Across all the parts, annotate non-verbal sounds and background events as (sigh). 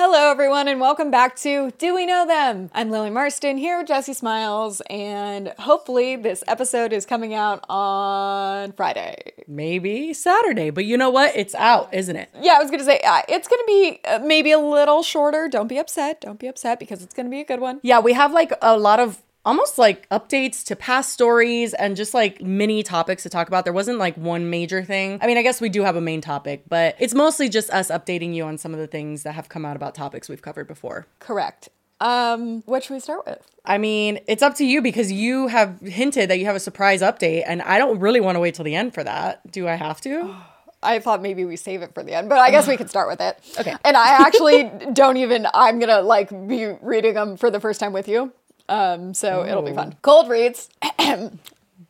Hello, everyone, and welcome back to Do We Know Them? I'm Lily Marston here with Jessi Smiles, and hopefully, this episode is coming out on Friday. Maybe Saturday, but you know what? It's out, isn't it? Yeah, I was gonna say uh, it's gonna be uh, maybe a little shorter. Don't be upset. Don't be upset because it's gonna be a good one. Yeah, we have like a lot of almost like updates to past stories and just like mini topics to talk about. There wasn't like one major thing. I mean, I guess we do have a main topic, but it's mostly just us updating you on some of the things that have come out about topics we've covered before. Correct. Um, what should we start with? I mean, it's up to you because you have hinted that you have a surprise update, and I don't really want to wait till the end for that. Do I have to? (sighs) I thought maybe we save it for the end, but I guess we could start with it. (laughs) Okay. And I actually (laughs) don't even, I'm gonna like be reading them for the first time with you. Um, so it'll be fun. Cold reads. (clears throat)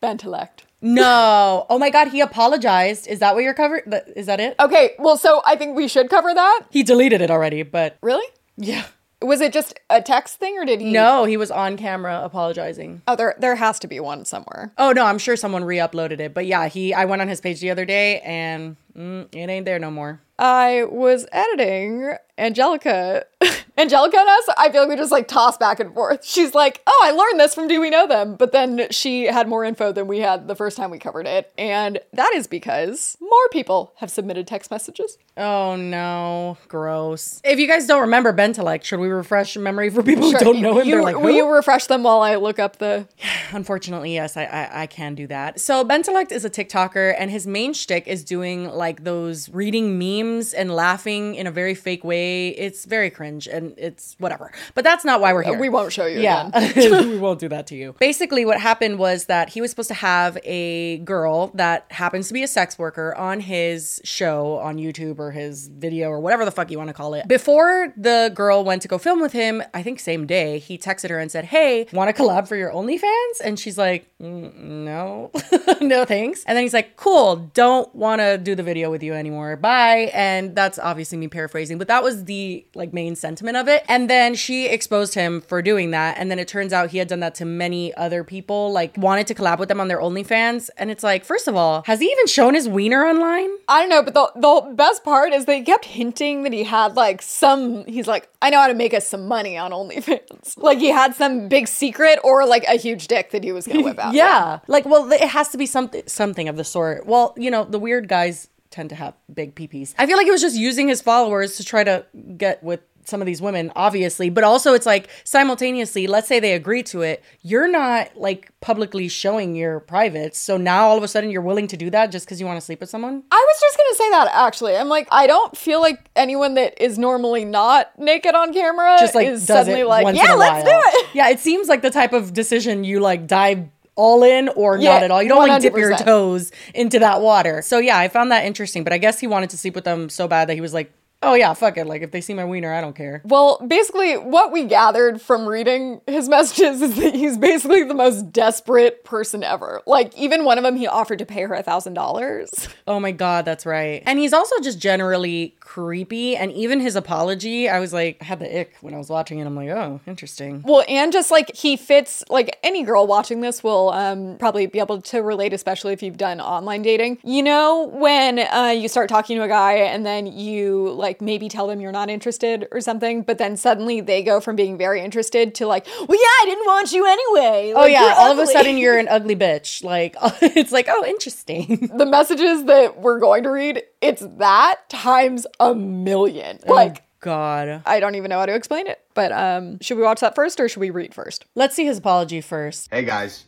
Bentellect. No. Oh my God, he apologized. Is that what you're covering? Is that it? Okay, well, so I think we should cover that. He deleted it already, but Really? yeah. Was it just a text thing or did he? No, he was on camera apologizing. Oh, there, there has to be one somewhere. Oh no, I'm sure someone re-uploaded it. But yeah, he I went on his page the other day and mm, it ain't there no more. I was editing Angelica. (laughs) Angelica and us, I feel like we just like toss back and forth. She's like, oh, I learned this from Do We Know Them? But then she had more info than we had the first time we covered it. And that is because more people have submitted text messages. Oh no, gross. If you guys don't remember Bentellect, should we refresh memory for people who don't know him? You, They're like, will you refresh them while I look up the. (sighs) Unfortunately, yes, I, I I can do that. So Bentellect is a TikToker, and his main shtick is doing like those reading memes and laughing in a very fake way. It's very cringe, and it's whatever. But that's not why we're here. We won't show you Yeah, again. (laughs) (laughs) we won't do that to you. Basically, what happened was that he was supposed to have a girl that happens to be a sex worker on his show on YouTube or his video or whatever the fuck you want to call it. Before the girl went to go film with him, I think same day, he texted her and said, Hey, want to collab for your OnlyFans? And she's like, "Mm, No, (laughs) no thanks. And then he's like, Cool, don't want to do the video with you anymore. Bye. And that's obviously me paraphrasing, but that was the like main sentiment of it. And then she exposed him for doing that. And then it turns out he had done that to many other people, like wanted to collab with them on their OnlyFans. And it's like, first of all, has he even shown his wiener online? I don't know, but the, the best part is they kept hinting that he had like some. He's like, I know how to make us some money on OnlyFans. (laughs) Like he had some big secret or like a huge dick that he was gonna whip out. (laughs) Yeah. Like, well, it has to be something something of the sort. Well, you know, the weird guys tend to have big peepees. I feel like he was just using his followers to try to get with some of these women, obviously, but also it's like simultaneously, let's say they agree to it, you're not like publicly showing your privates. So now all of a sudden you're willing to do that just because you want to sleep with someone? I was just gonna say that actually. I'm like, I don't feel like anyone that is normally not naked on camera Just like is does suddenly it like, yeah, let's do it. (laughs) Yeah, it seems like the type of decision you like dive all in or Yeah, not at all. You don't like dip your toes into that water. So yeah, I found that interesting. But I guess he wanted to sleep with them so bad that he was like, oh yeah, fuck it. Like if they see my wiener, I don't care. Well, basically, what we gathered from reading his (laughs) messages is that he's basically the most desperate person ever. Like, even one of them, he offered to pay her a thousand dollars. (laughs) Oh my god, that's right. And he's also just generally creepy. And even his apology, I was like, I had the ick when I was watching it. I'm like, oh, interesting. Well, and just like he fits, like any girl watching this will um, probably be able to relate, especially if you've done online dating. You know, when uh, you start talking to a guy and then you like maybe tell them you're not interested or something, but then suddenly they go from being very interested to like, well, yeah, I didn't want you anyway. Oh yeah, you're all of a sudden you're an (laughs) ugly bitch. Like (laughs) it's like, oh, interesting. (laughs) the messages that we're going to read, it's that times a million. Like, God. I don't even know how to explain it. But um, should we watch that first or should we read first? Let's see his apology first. Hey guys,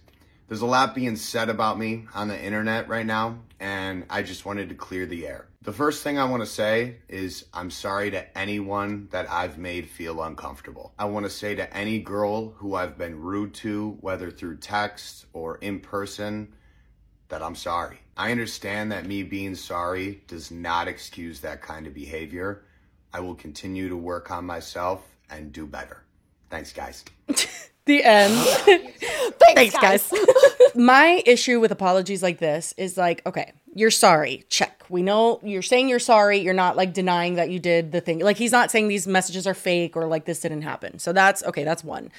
there's a lot being said about me on the internet right now, and I just wanted to clear the air. The first thing I want to say is I'm sorry to anyone that I've made feel uncomfortable. I want to say to any girl who I've been rude to, whether through text or in person, that I'm sorry. I understand that me being sorry does not excuse that kind of behavior, I will continue to work on myself and do better. Thanks, guys. (laughs) The end. (gasps) (laughs) Thanks, guys. (laughs) (laughs) My issue with apologies like this is like, okay, you're sorry. Check. We know you're saying you're sorry. You're not like denying that you did the thing. Like he's not saying these messages are fake or like this didn't happen. So that's okay, that's one.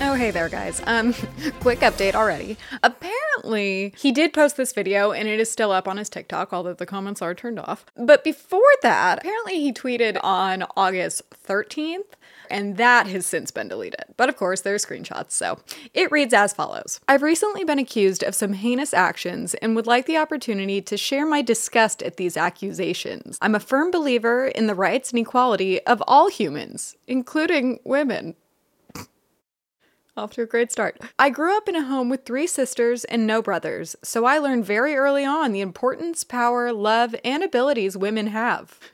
Oh, hey there, guys. Um, quick update already. Apparently, he did post this video and it is still up on his TikTok, although the comments are turned off. But before that, apparently he tweeted on August 13th and that has since been deleted. But of course, there are screenshots, so it reads as follows I've recently been accused of some heinous actions and would like the opportunity to share my disgust at these accusations. I'm a firm believer in the rights and equality of all humans, including women. (laughs) Off to a great start. I grew up in a home with three sisters and no brothers, so I learned very early on the importance, power, love, and abilities women have. (laughs)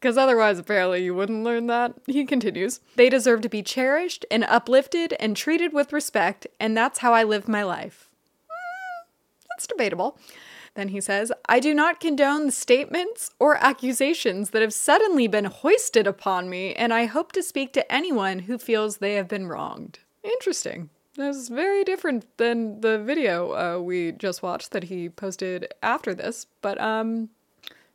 Because otherwise, apparently, you wouldn't learn that. He continues They deserve to be cherished and uplifted and treated with respect, and that's how I live my life. Mm, that's debatable. Then he says, I do not condone the statements or accusations that have suddenly been hoisted upon me, and I hope to speak to anyone who feels they have been wronged. Interesting. That's very different than the video uh, we just watched that he posted after this, but um,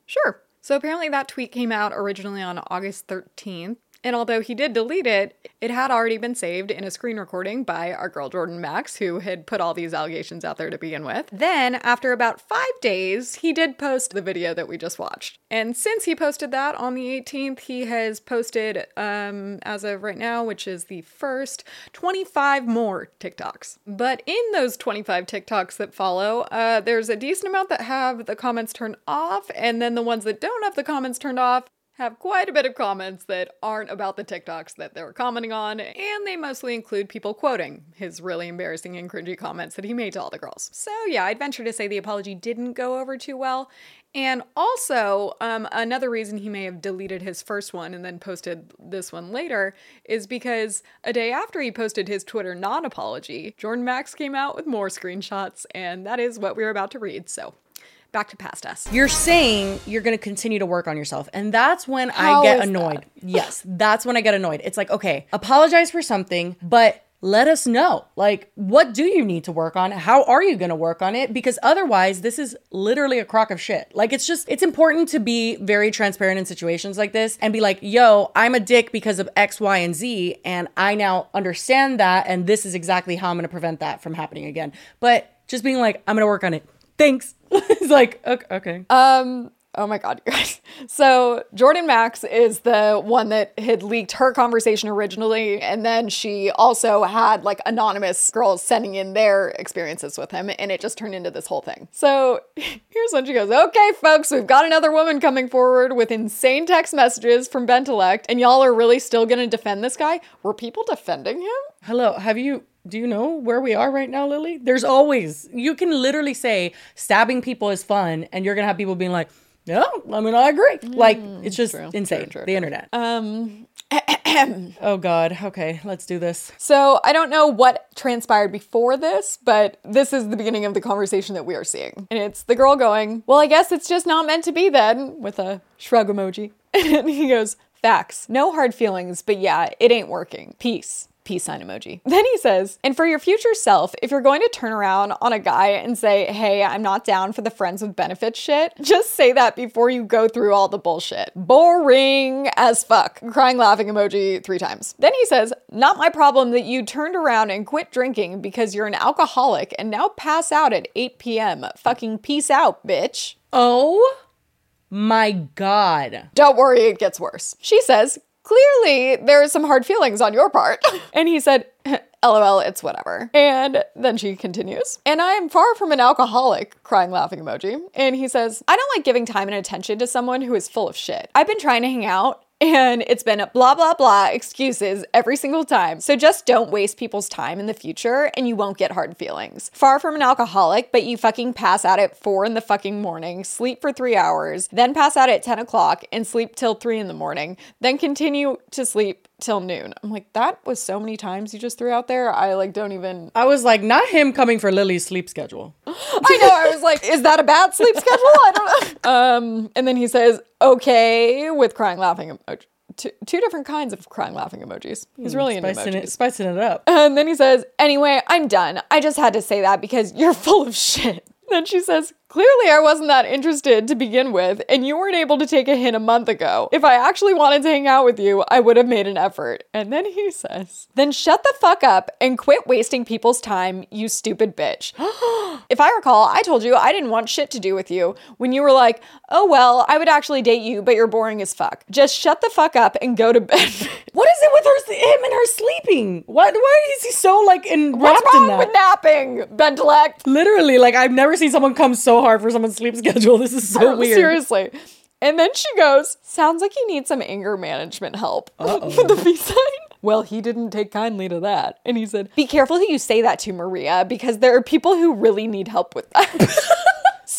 sure. So apparently that tweet came out originally on August 13th. And although he did delete it, it had already been saved in a screen recording by our girl Jordan Max, who had put all these allegations out there to begin with. Then, after about five days, he did post the video that we just watched. And since he posted that on the 18th, he has posted, um, as of right now, which is the first, 25 more TikToks. But in those 25 TikToks that follow, uh, there's a decent amount that have the comments turned off, and then the ones that don't have the comments turned off have quite a bit of comments that aren't about the TikToks that they were commenting on, and they mostly include people quoting his really embarrassing and cringy comments that he made to all the girls. So, yeah, I'd venture to say the apology didn't go over too well. And also, um, another reason he may have deleted his first one and then posted this one later is because a day after he posted his Twitter non apology, Jordan Max came out with more screenshots, and that is what we're about to read. So, back to past us. You're saying you're going to continue to work on yourself. And that's when How I get annoyed. that? Yes, that's when I get annoyed. It's like, okay, apologize for something, but let us know. Like, what do you need to work on? How are you going to work on it? Because otherwise, this is literally a crock of shit. Like, it's just, it's important to be very transparent in situations like this and be like, yo, I'm a dick because of X, Y, and Z. And I now understand that. And this is exactly how I'm going to prevent that from happening again. But just being like, I'm going to work on it. Thanks. (laughs) it's like, okay. okay. Um, oh my god, (laughs) you guys. So Jordan Max is the one that had leaked her conversation originally, and then she also had like anonymous girls sending in their experiences with him, and it just turned into this whole thing. So (laughs) here's when she goes, Okay, folks, we've got another woman coming forward with insane text messages from Bentellect, and y'all are really still gonna defend this guy? Were people defending him? Hello, have you do you know where we are right now, Lily? There's always you can literally say stabbing people is fun, and you're gonna have people being like, "Yeah, I mean, I agree." like it's just insane. true, the internet. Um, (clears throat) oh God. Okay, let's do this. So I don't know what transpired before this, but this is the beginning of the conversation that we are seeing. And it's the girl going, Well, I guess it's just not meant to be then, with a shrug emoji. (laughs) And he goes, Facts. No hard feelings, but yeah, it ain't working. Peace. Peace sign emoji. (laughs) Then he says, and for your future self, if you're going to turn around on a guy and say, hey, I'm not down for the friends with benefits shit, (laughs) just say that before you go through all the bullshit. Boring as fuck. Crying laughing emoji three times. Then he says, not my problem that you turned around and quit drinking because you're an alcoholic and now pass out at 8 p.m. Fucking peace out, bitch. Oh my God. Don't worry, it gets worse. She says, Clearly, there are some hard feelings on your part. (laughs) and he said, (laughs) LOL, it's whatever. And then she continues, and I am far from an alcoholic, crying laughing emoji. And he says, I don't like giving time and attention to someone who is full of shit. I've been trying to hang out. And it's been blah, blah, blah excuses every single time. So just don't waste people's time in the future and you won't get hard feelings. Far from an alcoholic, but you fucking pass out at four in the fucking morning, sleep for three hours, then pass out at 10 o'clock and sleep till three in the morning, then continue to sleep till noon. I'm like, that was so many times you just threw out there. I like don't even. I was like, not him coming for Lily's sleep schedule. (gasps) I know. I was like, is that a bad sleep schedule? I don't know. (laughs) Um, and then he says, okay, with crying laughing emoji. two, two different kinds of crying laughing emojis. He's really into Spicing emojis. it, spicing it up. (laughs) And then he says, Anyway, I'm done. I just had to say that because you're full of shit. (laughs) Then she says, Clearly, I wasn't that interested to begin with, and you weren't able to take a hint a month ago. If I actually wanted to hang out with you, I would have made an effort. And then he says, Then shut the fuck up and quit wasting people's time, you stupid bitch. (gasps) if I recall, I told you I didn't want shit to do with you when you were like, Oh, well, I would actually date you, but you're boring as fuck. Just shut the fuck up and go to bed. (laughs) What is it with her, him and her sleeping? What? Why is he so like in? What's enwrapped in wrong that? with napping, Bentellect? Literally, like I've never seen someone come so hard for someone's sleep schedule. (laughs) This is so weird. Seriously. And then she goes, Sounds like you need some anger management help. (laughs) The V sign. Well, he didn't take kindly to that. And he said, Be careful who you say that to, Maria, because there are people who really need help with that. (laughs)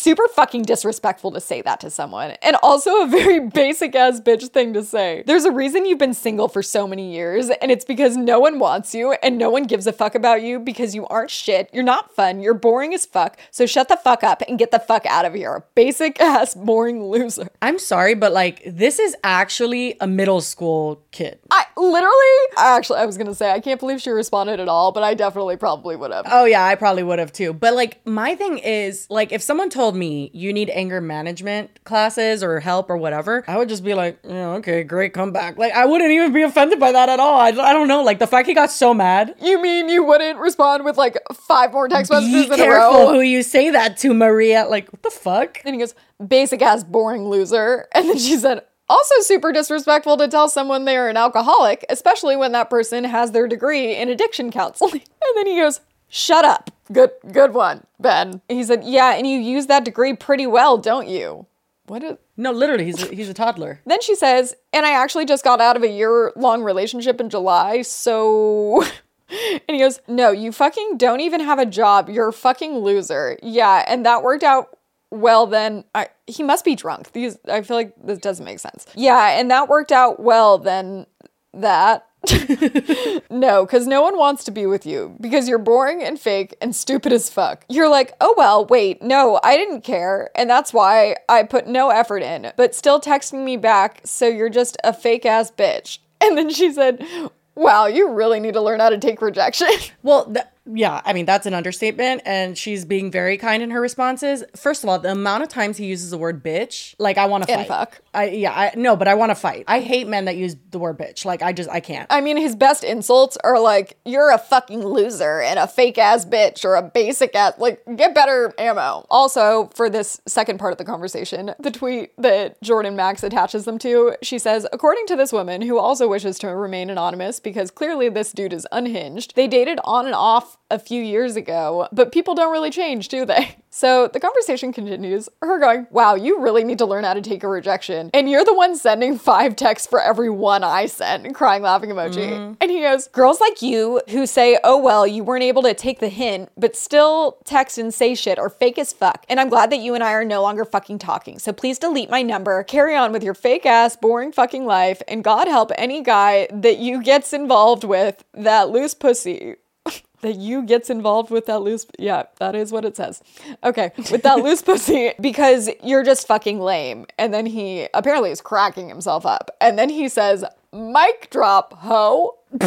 Super fucking disrespectful to say that to someone. And also a very (laughs) basic ass bitch thing to say. There's a reason you've been single for so many years, and it's because no one wants you and no one gives a fuck about you because you aren't shit, you're not fun, you're boring as fuck. So shut the fuck up and get the fuck out of here. Basic (laughs) ass boring loser. I'm sorry, but like this is actually a middle school kid. I literally, actually, I was gonna say, I can't believe she responded at all, but I definitely probably would have. Oh yeah, I probably would have too. But like my thing is like if someone told me you need anger management classes or help or whatever, I would just be like, yeah, okay, great, comeback. Like I wouldn't even be offended by that at all. I, I don't know. Like the fact he got so mad. You mean you wouldn't respond with like five more text Be messages in a careful row? who you say that to, Maria. Like what the fuck? And he goes, basic ass boring loser. (laughs) And then she said, also super disrespectful to tell someone they are an alcoholic, especially when that person has their degree in addiction counseling. (laughs) And then he goes, shut up. Good, good one, Ben. He said, yeah, and you use that degree pretty well, don't you? What is, No, literally, he's a, he's a toddler. Then she says, and I actually just got out of a year long relationship in July, so. (laughs) And he goes, No, you fucking don't even have a job. You're a fucking loser. Yeah, and that worked out well then. I, he must be drunk. These I feel like this doesn't make sense. Yeah, and that worked out well then that. (laughs) no, because no one wants to be with you because you're boring and fake and stupid as fuck. You're like, oh well, wait, no, I didn't care. And that's why I put no effort in, but still texting me back, so you're just a fake ass bitch. And then she said, wow, you really need to learn how to take rejection. (laughs) Well, th- yeah, I mean, that's an understatement. And she's being very kind in her responses. First of all, the amount of times he uses the word bitch, like, I want to fight. fuck. I, yeah, I, no, but I want to fight. I hate men that use the word bitch. Like, I just, I can't. I mean, his best insults are like, you're a fucking loser and a fake ass bitch or a basic ass. Like, get better ammo. Also, for this second part of the conversation, the tweet that Jordan Max attaches them to, she says, according to this woman who also wishes to remain anonymous because clearly this dude is unhinged, they dated on and off a few years ago, but people don't really change, do they? (laughs) So the conversation continues. Her going, Wow, you really need to learn how to take a rejection. And you're the one sending five texts for every one I sent, crying laughing emoji. Mm-hmm. And he goes, Girls like you who say, Oh, well, you weren't able to take the hint, but still text and say shit are fake as fuck. And I'm glad that you and I are no longer fucking talking. So please delete my number, carry on with your fake ass, boring fucking life, and God help any guy that you gets involved with that loose pussy that you gets involved with that loose yeah that is what it says. Okay with that loose (laughs) pussy because you're just fucking lame. And then he apparently is cracking himself up. And then he says mic drop ho (laughs)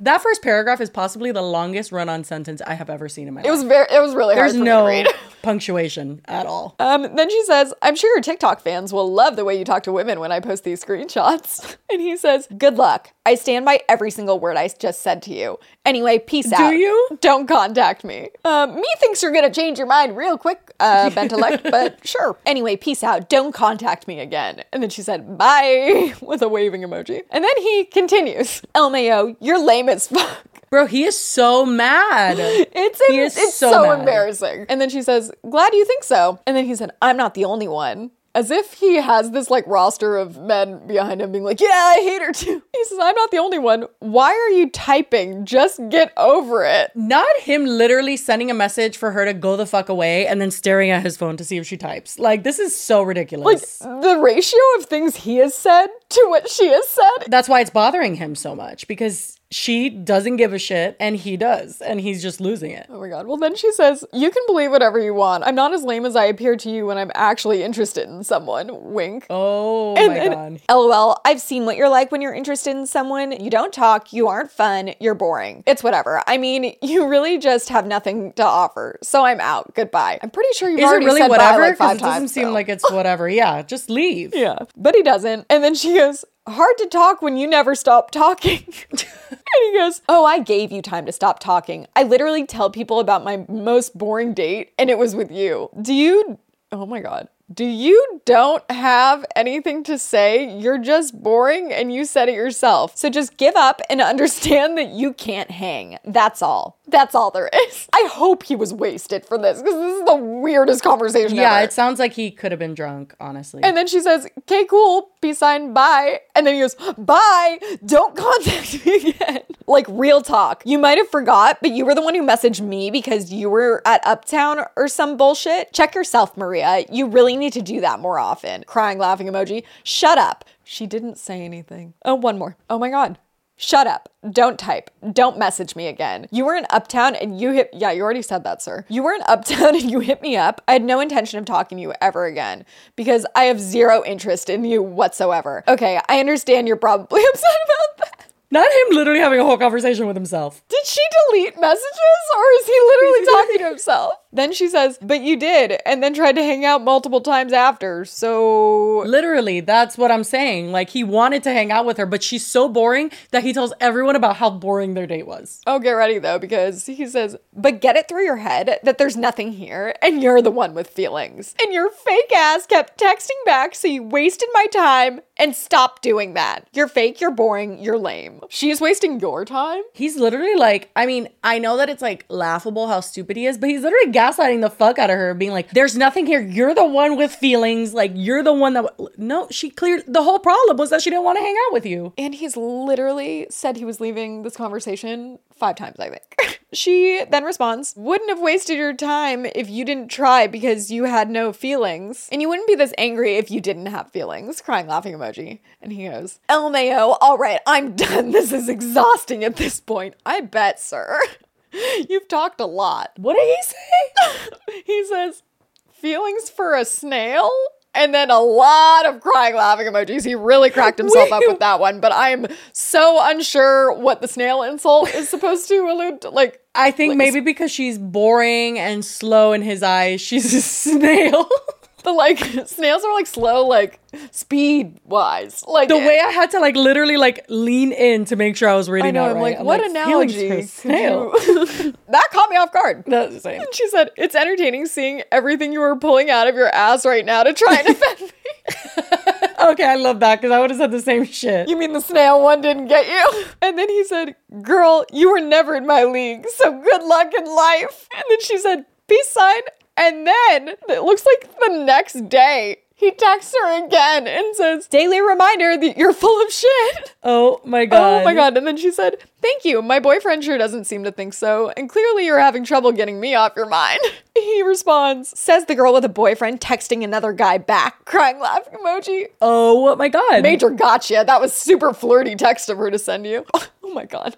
That first paragraph is possibly the longest run on sentence I have ever seen in my life. it was very it was really There's hard for no me to read (laughs) punctuation at all. Um, then she says, I'm sure your TikTok fans will love the way you talk to women when I post these screenshots. (laughs) And he says, Good luck. I stand by every single word I just said to you. Anyway, peace out. Do you? Don't contact me. Um, me thinks you're gonna change your mind real quick, uh, (laughs) Bentellect, but sure. Anyway, peace out. Don't contact me again. And then she said, Bye, with a waving emoji. And then he continues, LMAO, you're lame as (laughs) fuck. Bro, he is so mad. It's, He is it's so so, embarrassing. And then she says, Glad you think so. And then he said, I'm not the only one. As if he has this like roster of men behind him being like, Yeah, I hate her too. (laughs) He says, I'm not the only one. Why are you typing? Just get over it. Not him literally sending a message for her to go the fuck away and then staring at his phone to see if she types. Like, this is so ridiculous. Like the ratio of things he has said to what she has said. That's why it's bothering him so much because she doesn't give a shit and he does and he's just losing it. Oh my god. Well, then she says, You can believe whatever you want. I'm not as lame as I appear to you when I'm actually interested in someone. Wink. Oh And my god. LOL, I've seen what you're like when you're interested in someone. You don't talk, you aren't fun, you're boring. It's whatever. I mean, you really just have nothing to offer. So I'm out. Goodbye. I'm pretty sure you've Is it already really said whatever? bye like five it doesn't times. seem so. like it's whatever. Yeah, just leave. (laughs) Yeah. But he doesn't. And then she goes, Hard to talk when you never stop talking. (laughs) and he goes, Oh, I gave you time to stop talking. I literally tell people about my most boring date, and it was with you. Do you, oh my God. Do you don't have anything to say? You're just boring and you said it yourself. So just give up and (laughs) understand that you can't hang. That's all. That's all there is. I hope he was wasted for this because this is the weirdest conversation Yeah, ever. it sounds like he could have been drunk, honestly. And then she says, okay, cool, peace sign, bye. And then he goes, bye, don't (laughs) contact me again. Like real talk. You might have forgot, but you were the one who messaged me because you were at Uptown or some bullshit. Check yourself, Maria. You really need to do that more often. Crying, laughing emoji. Shut up. She didn't say anything. Oh, one more. Oh my God. Shut up. Don't type. Don't message me again. You were in Uptown and you hit. Yeah, you already said that, sir. You were in Uptown and you hit me up. I had no intention of talking to you ever again because I have zero interest in you whatsoever. Okay, I understand you're probably (laughs) upset about that. Not him literally having a whole conversation with himself. Did she delete messages or is he literally talking to himself? Then she says, But you did, and then tried to hang out multiple times after. So Literally, that's what I'm saying. Like he wanted to hang out with her, but she's so boring that he tells everyone about how boring their date was. Oh, get ready though, because he says, but get it through your head that there's nothing here and you're the one with feelings. And your fake ass kept texting back, so you wasted my time and stop doing that. You're fake, you're boring, you're lame. She's wasting your time? He's literally like, I mean, I know that it's like laughable how stupid he is, but he's literally gaslighting the fuck out of her, being like, there's nothing here. You're the one with feelings. Like, you're the one that. W-. No, she cleared. The whole problem was that she didn't want to hang out with you. And he's literally said he was leaving this conversation five times, I think. (laughs) she then responds, Wouldn't have wasted your time if you didn't try because you had no feelings. And you wouldn't be this angry if you didn't have feelings. Crying, laughing emoji. And he goes, LMAO, all right, I'm done. (laughs) This is exhausting at this point. I bet, sir. (laughs) You've talked a lot. What did he say? He says, Feelings for a snail? And then a lot of crying, laughing emojis. He really cracked himself up with that one, but I'm so unsure what the snail insult is (laughs) supposed to allude to. Like, I think maybe because she's boring and slow in his eyes, she's a (laughs) snail. The like (laughs) snails are like slow, like speed wise. Like the way eh. I had to like literally like lean in to make sure I was reading I know, that I'm right. like, what feelings analogy? for a could snail. (laughs) (laughs) that caught me off guard. That's the same. And she said, It's entertaining seeing everything you were pulling out of your ass right now to try and offend me. Okay, I love that because I would have said the same shit. You mean the snail one didn't get you? And then he said, Girl, you were never in my league, so good luck in life. And then she said, Peace sign. And then it looks like the next day, he texts her again and says, Daily reminder that you're full of shit. Oh my god. Oh my god. And then she said, Thank you. My boyfriend sure doesn't seem to think so. And clearly you're having trouble getting me off your mind. (laughs) He responds, Says the girl with a boyfriend texting another guy back, crying laughing emoji. Oh my god. Major gotcha. That was super flirty text of her to send you. (laughs) Oh my god.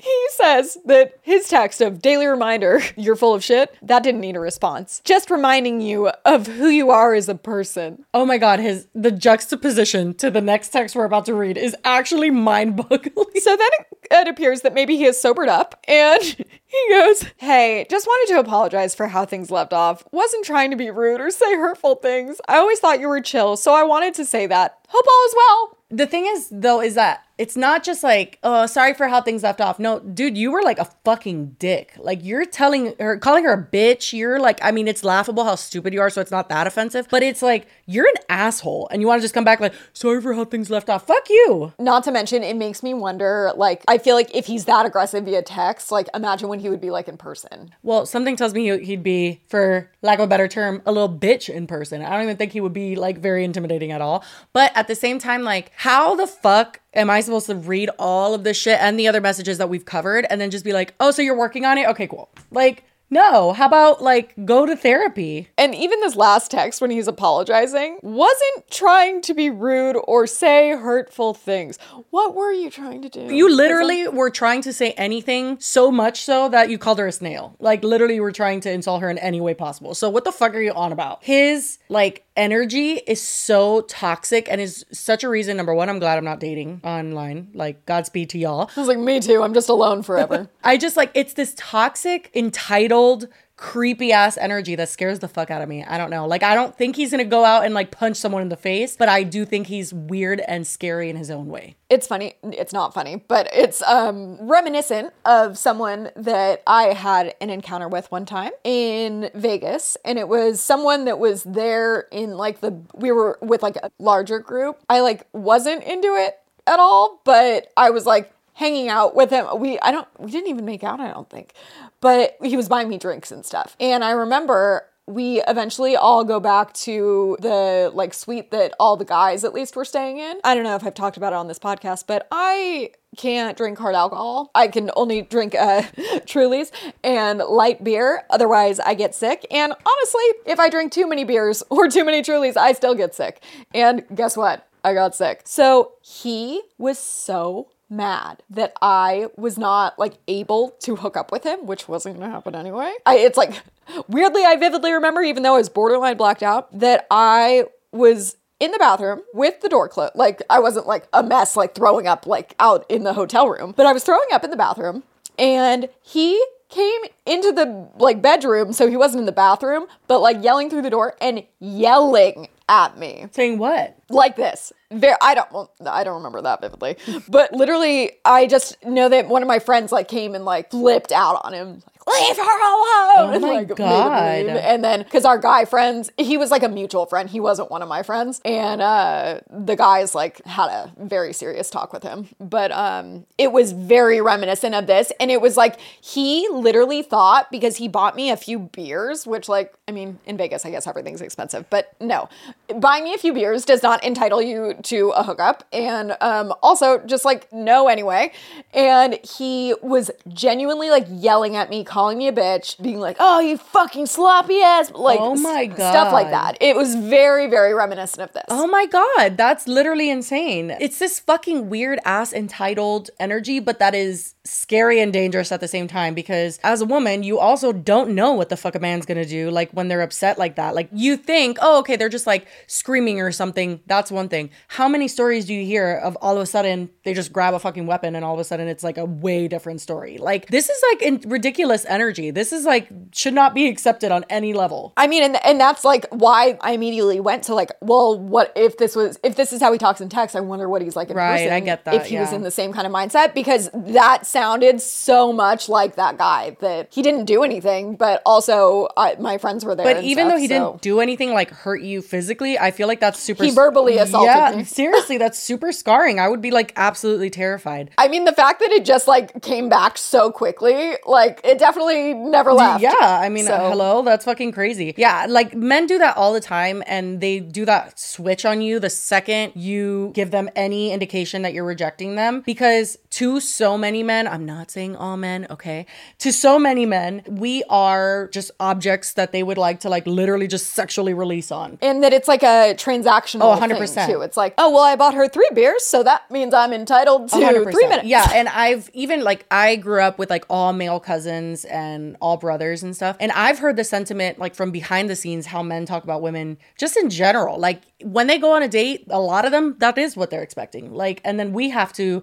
He says that his text of daily reminder, (laughs) you're full of shit, that didn't need a response. Just reminding you of who you are as a person. Oh my god, his the juxtaposition to the next text we're about to read is actually mind-boggling. So then it appears that maybe he has sobered up and (laughs) he goes, Hey, just wanted to apologize for how things left off. Wasn't trying to be rude or say hurtful things. I always thought you were chill, so I wanted to say that. Hope all is well. The thing is though is that it's not just like, oh, sorry for how things left off. No, dude, you were like a fucking dick. Like you're telling her calling her a bitch. You're like, I mean, it's laughable how stupid you are, so it's not that offensive. But it's like you're an asshole and you want to just come back like, sorry for how things left off. Fuck you. Not to mention, it makes me wonder like, I feel like if he's that aggressive via text, like, imagine what he would be like in person. Well, something tells me he- he'd be, for lack of a better term, a little bitch in person. I don't even think he would be like very intimidating at all. But at the same time, like, how the fuck am I supposed to read all of this shit and the other messages that we've covered and then just be like, oh, so you're working on it? Okay, cool. Like, No. How about like go to therapy? And even this last text when he's apologizing wasn't trying to be rude or say hurtful things. What were you trying to do? You literally were trying to say anything so much so that you called her a snail. Like literally you were trying to insult her in any way possible. So what the fuck are you on about? His like energy is so toxic and is such a reason number 1 I'm glad I'm not dating online. Like Godspeed to y'all. I was like, me too. I'm just alone forever. (laughs) I just like it's this toxic, entitled, creepy ass energy that scares the fuck out of me. I don't know. Like I don't think he's gonna go out and like punch someone in the face, but I do think he's weird and scary in his own way. it's funny. It's not funny, but it's um, reminiscent of someone that I had an encounter with one time in Vegas. And it was someone that was there in like the, we were with like a larger group. I like wasn't into it at all, but I was like, hanging out with him. We I don't we didn't even make out, I don't think. But he was buying me drinks and stuff. And I remember we eventually all go back to the like suite that all the guys at least were staying in. I don't know if I've talked about it on this podcast, but I can't drink hard alcohol. I can only drink uh, (laughs) Trulies and light beer. Otherwise, I get sick. And honestly, if I drink too many beers (laughs) or too many Trulies, I still get sick. And guess what? I got sick. So he was so mad that I was not like able to hook up with him, which wasn't gonna happen anyway. I, it's like weirdly, I vividly remember, even though I was borderline blacked out, that I was in the bathroom with the door closed. Like I wasn't like a mess, like throwing up like out in the hotel room, but I was throwing up in the bathroom and he came into the like bedroom so he wasn't in the bathroom but like yelling through the door and yelling at me Saying what? like this. Very, I don't, well, I don't remember that vividly, but literally, I just know that one of my friends like came and like flipped out on him, leave her alone. and, my like, God. And then, because our guy friends, he was like a mutual friend, he wasn't one of my friends, and uh, the guys like had a very serious talk with him. But um, it was very reminiscent of this, and it was like he literally thought because he bought me a few beers, which like I mean, in Vegas, I guess everything's expensive, but no, buying me a few beers does not entitle you to a hookup. And um, also, just like, no, anyway. And he was genuinely like yelling at me, calling me a bitch, being like, oh, you fucking sloppy ass. Like, Oh my s- Stuff like that. It was very, very reminiscent of this. Oh my god, that's literally insane. It's this fucking weird ass entitled energy, but that is scary and dangerous at the same time because as a woman, you also don't know what the fuck a man's gonna do like when they're upset like that. Like you think, oh, okay, they're just like screaming or something. That's one thing. How many stories do you hear of all of a sudden they just grab a fucking weapon and all of a sudden it's like a way different story? Like this is like in- ridiculous energy. This is like should not be accepted on any level. I mean, and and that's like why I immediately went to like, well, what if this was if this is how he talks in text? I wonder what he's like in Right, person. I get that, If he was in the same kind of mindset, because that sounded so much like that guy that he didn't do anything, but also I, my friends were there. But even stuff, though he so- didn't do anything like hurt you physically, I feel like that's super. He verbally assaulted yeah, me. (laughs) seriously, that's super scarring. I would be like absolutely terrified. I mean, the fact that it just like came back so quickly, like it definitely never left. Yeah, I mean, So- hello, that's fucking crazy. Yeah, like men do that all the time, and they do that switch on you the second you give them any indication that you're rejecting them. Because to so many men, I'm not saying all men, okay? To so many men, we are just objects that they would like to like literally just sexually release on. And that it's like a transactional Oh, 100%. too. It's like, oh well, I bought her three beers, so that means I'm entitled to 100%. three minutes. Yeah, and I've even like I grew up with like all male cousins and all brothers and stuff. And I've heard the sentiment like from behind the scenes how men talk about women just in general. Like when they go on a date, a lot of them that is what they're expecting. Like and then we have to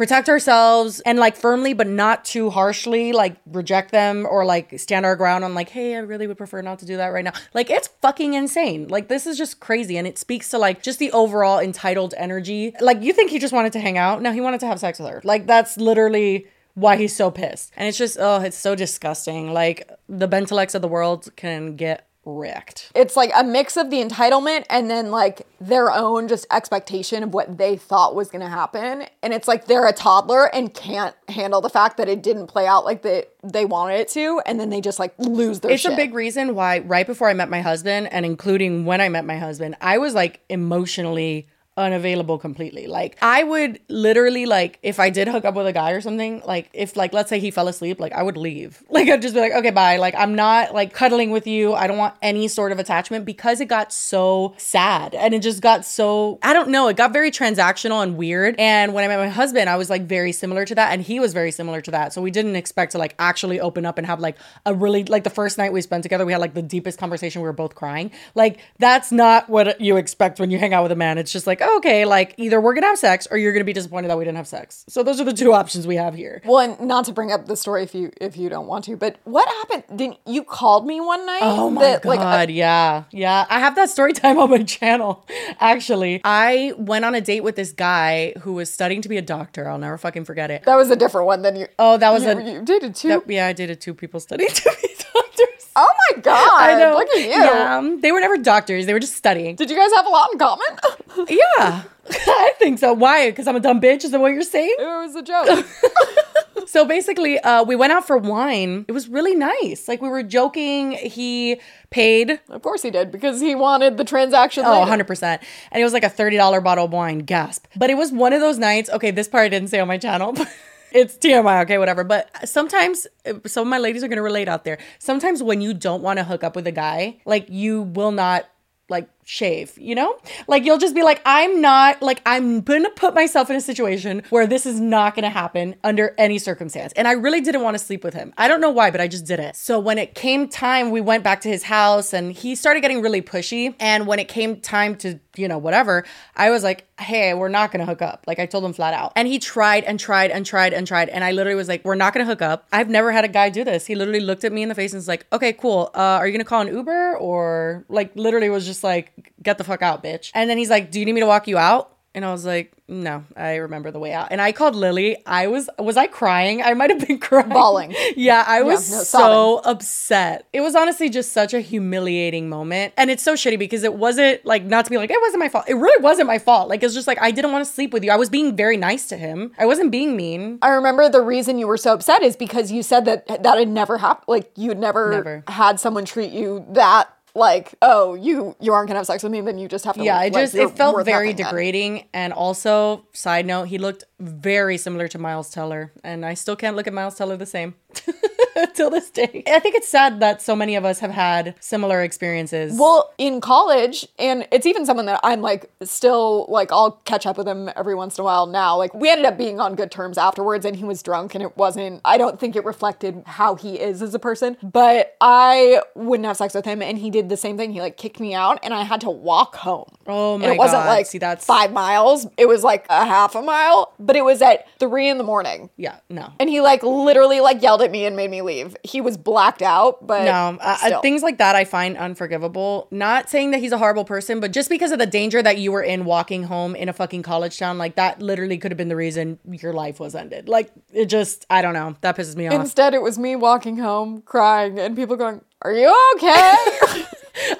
protect ourselves and like firmly but not too harshly like reject them or like stand our ground on like hey i really would prefer not to do that right now like it's fucking insane like this is just crazy and it speaks to like just the overall entitled energy like you think he just wanted to hang out no he wanted to have sex with her like that's literally why he's so pissed. And it's just oh it's so disgusting. Like the Bentellects of the world can get wrecked. It's like a mix of the entitlement and then like their own just expectation of what they thought was going to happen. And it's like they're a toddler and can't handle the fact that it didn't play out like they they wanted it to. And then they just like lose their it's shit. a big reason why right before I met my husband and including when I met my husband, I was like emotionally unavailable completely. Like I would literally like if I did hook up with a guy or something, like if like let's say he fell asleep, like I would leave. (laughs) Like I'd just be like, okay, bye. Like I'm not like cuddling with you. I don't want any sort of attachment because it got so sad and it just got so I don't know, it got very transactional and weird. And when I met my husband, I was like very similar to that and he was very similar to that. So we didn't expect to like actually open up and have like a really like the first night we spent together, we had like the deepest conversation. We were both crying. Like that's not what you expect when you hang out with a man. It's just like, okay, like either we're gonna have sex or you're gonna be disappointed that we didn't have sex. So those are the two (laughs) options we have here. Well, and not to bring up the story if you if you don't want to, but what happened? Didn't you called me one night? Oh my that, god, like, uh, yeah, yeah. I have that story (laughs) time on my channel. Actually, I went on a date with this guy who was studying to be a doctor. I'll never fucking forget it. that was a different one than you. Oh, that was you, a you dated two. that- yeah. I dated two people studying (laughs) to be god! I know. Look at you. Yeah, they were never doctors. They were just studying. Did you guys have a lot in common? (laughs) Yeah, (laughs) I think so. Why? Because I'm a dumb bitch. Is that what you're saying? it was a joke. (laughs) So basically, uh, we went out for wine. It was really nice. Like we were joking. He paid. of course he did because he wanted the transaction. Oh, later. 100%. And it was like a $30 bottle of wine. Gasp. But it was one of those nights. Okay, this part I didn't say on my channel. It's TMI, okay, whatever. But sometimes, some of my ladies are gonna relate out there. Sometimes when you don't want to hook up with a guy, like you will not like shave, you know? Like you'll just be like, I'm not like I'm gonna put myself in a situation where this is not gonna happen under any circumstance. And I really didn't want to sleep with him. I don't know why, but I just did it. So when it came time, we went back to his house and he started getting really pushy. And when it came time to, you know, whatever, I was like, hey, we're not gonna hook up. Like I told him flat out. And he tried and tried and tried and tried. And I literally was like, we're not gonna hook up. I've never had a guy do this. He literally looked at me in the face and was like, okay, cool. Uh, are you gonna call an Uber or like literally was just like, get the fuck out, bitch. And then he's like, do you need me to walk you out? And I was like, no, I remember the way out. And I called Lily. I was was I crying? I might have been (laughs) crying. Bawling. Yeah, I was no, so upset. It was honestly just such a humiliating moment. And it's so shitty because it wasn't like not to be like, it wasn't my fault. It really wasn't my fault. Like it's just like I didn't want to sleep with you. I was being very nice to him. I wasn't being mean. I remember the reason you were so upset is because you said that that had never happened. Like you'd never, Never. had someone treat you that like, oh, you you aren't gonna have sex with me, then you just have to. Yeah, like, it just you're it felt very nothing then. degrading. And also, side note, he looked very similar to Miles Teller, and I still can't look at Miles Teller the same (laughs) till this day. I think it's sad that so many of us have had similar experiences. Well, in college, and it's even someone that I'm like still like I'll catch up with him every once in a while now. Like we ended up being on good terms afterwards, and he was drunk, and it wasn't. I don't think it reflected how he is as a person. But I wouldn't have sex with him, and he did the same thing. He like kicked me out, and I had to walk home. Oh And my it wasn't God. like See, that's- five miles. It was like a half a mile, but it was at three in the morning. yeah, no. And he like literally like yelled at me and made me leave. He was blacked out, but No, uh, uh, things like that I find unforgivable. Not saying that he's a horrible person, but just because of the danger that you were in walking home in a fucking college town, like that literally could have been the reason your life was ended. Like it just, I don't know. That pisses me off. Instead, it was me walking home crying and people going, Are you okay? (laughs)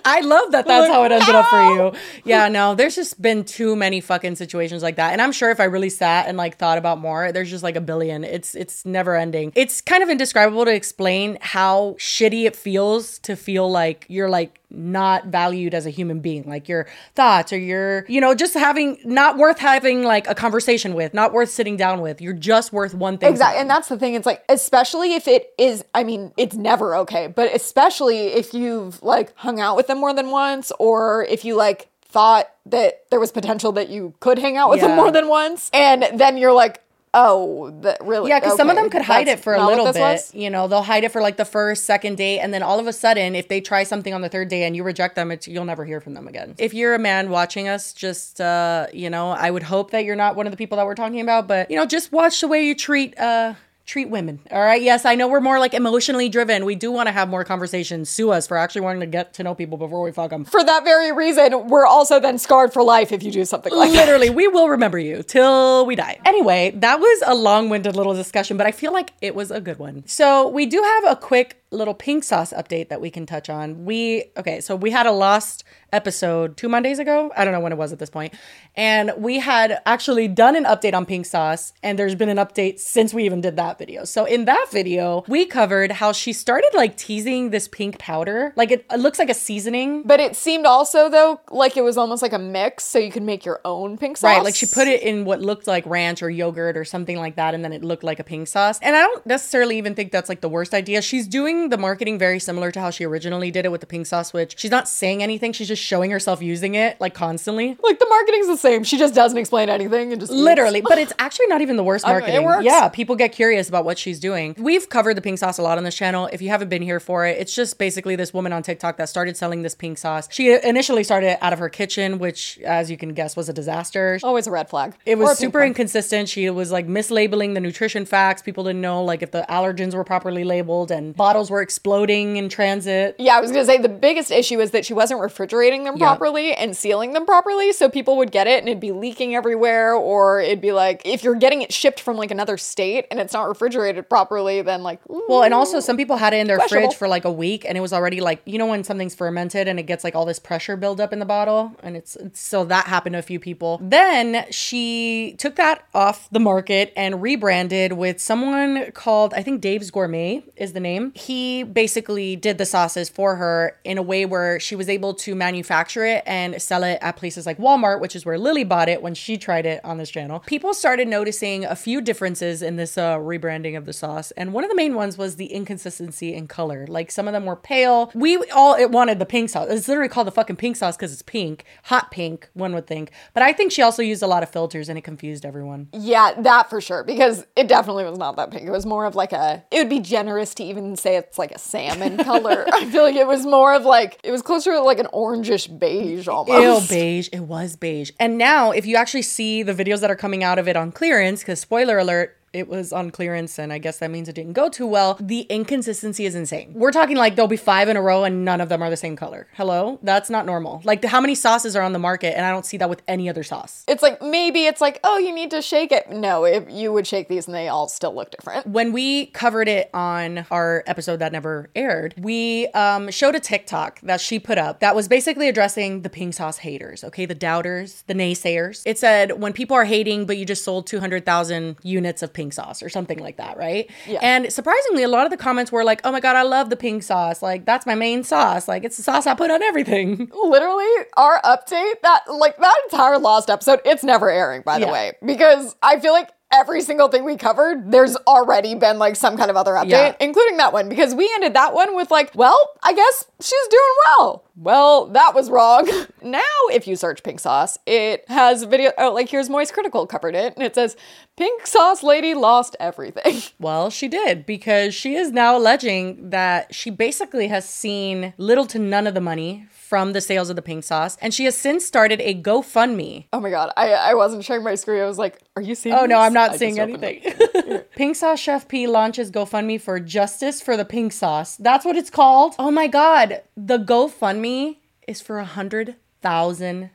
I love that that's how it ended up for you. Yeah, no, there's just been too many fucking situations like that. And I'm sure if I really sat and like thought about more, there's just like a billion. It's it's never ending. It's kind of indescribable to explain how shitty it feels to feel like you're like not valued as a human being. Like your thoughts or your, you know, just having not worth having like a conversation with, not worth sitting down with. You're just worth one thing. exactly. And that's the thing. It's like, especially if it is, I mean, it's never okay, but especially if you've like hung out with them more than once or if you like thought that there was potential that you could hang out with them more than once. And then you're like, Oh, that really? Yeah, because some of them could hide that's it for a little bit. was? You know, they'll hide it for like the first, second date, and then all of a sudden, if they try something on the third day and you reject them, it's you'll never hear from them again. If you're a man watching us, just uh, you know, I would hope that you're not one of the people that we're talking about, but you know, just watch the way you treat uh treat women. All right. Yes, I know we're more like emotionally driven. We do want to have more conversations. Sue us for actually wanting to get to know people before we fuck them. For that very reason, we're also then scarred for life if you do something like that. Literally, we will remember you till we die. Anyway, that was a long winded little discussion, but I feel like it was a good one. So, we do have a quick little pink sauce update that we can touch on. We, okay, so we had a lost episode two Mondays ago. I don't know when it was at this point. And we had actually done an update on pink sauce, and there's been an update since we even did that video. So in that video, we covered how she started like teasing this pink powder. Like it, it looks like a seasoning. But it seemed also though like it was almost like a mix, so you could make your own pink sauce. Right, like she put it in what looked like ranch or yogurt or something like that, and then it looked like a pink sauce. And I don't necessarily even think that's like the worst idea. She's doing the marketing very similar to how she originally did it with the pink sauce, which she's not saying anything. She's just showing herself using it like constantly. Like the marketing's the same. She just doesn't explain anything and just eats. Literally, but it's actually not even the worst (laughs) I mean, it marketing. works. Yeah, people get curious about what she's doing. We've covered the pink sauce a lot on this channel. If you haven't been here for it, it's just basically this woman on TikTok that started selling this pink sauce. She initially started out of her kitchen, which, as you can guess, was a disaster. Always a red flag. It was super inconsistent. She was like mislabeling the nutrition facts. People didn't know like if the allergens were properly labeled and bottles were exploding in transit. Yeah, I was gonna say the biggest issue is that she wasn't refrigerating them Yeah. properly and sealing them properly, so people would get it and it'd be leaking everywhere, or it'd be like if you're getting it shipped from like another state and it's not refrigerated properly, then like Well, and also some people had it in their fridge for like a week and it was already like, you know, when something's fermented and it gets like all this pressure buildup in the bottle. And it's, it's so that happened to a few people. Then she took that off the market and rebranded with someone called, I think Dave's Gourmet is the name. He basically did the sauces for her in a way where she was able to manufacture it and sell it at places like Walmart, which is where Lily bought it when she tried it on this channel. People started noticing a few differences in this uh, rebranding of the sauce, and one of the main ones was the inconsistency in color. Like some of them were pale. We all it wanted the pink sauce. It's literally called the fucking pink sauce because it's pink, hot pink. One would think, but I think she also used a lot of filters and it confused everyone. Yeah, that for sure. Because it definitely was not that pink. It was more of like a. It would be generous to even say it's like a salmon (laughs) color. (laughs) I feel like it was more of like it was closer to like an orangish beige almost. Ew, beige. It was beige. And now, if you actually see the videos that are coming out of it on clearance, because spoiler alert, it was on clearance, and I guess that means it didn't go too well. The inconsistency is insane. We're talking like there'll be five in a row, and none of them are the same color. Hello, that's not normal. Like, how many sauces are on the market, and I don't see that with any other sauce. It's like maybe it's like oh you need to shake it. No, if you would shake these and they all still look different. when we covered it on our episode that never aired, we um, showed a TikTok that she put up that was basically addressing the pink sauce haters, okay? The doubters, the naysayers. It said, when people are hating, but you just sold 200,000 units of pink sauce or something like that, right? Yeah. And surprisingly, a lot of the comments were like, oh my God, I love the pink sauce. Like, that's my main sauce. Like, it's the sauce I put on everything. (laughs) Literally, our update that like that entire lost episode, it's never airing, by the Yeah. way, because I feel like every single thing we covered, there's already been like some kind of other update, Yeah. including that one, because we ended that one with like, well, I guess she's doing well. Well, that was wrong. (laughs) now, if you search pink sauce, it has video. Oh, like here's MoistCr1TiKaL covered it, and it says, "Pink sauce lady lost everything." (laughs) Well, she did because she is now alleging that she basically has seen little to none of the money from the sales of the pink sauce, and she has since started a GoFundMe. oh my god, I I wasn't sharing my screen. I was like, "Are you seeing?" Oh no. I'm not I seeing just opened it. anything. (laughs) pink Sauce Chef Pii launches GoFundMe for justice for the pink sauce. That's what it's called. Oh my god, the GoFundMe is for a hundred thousand.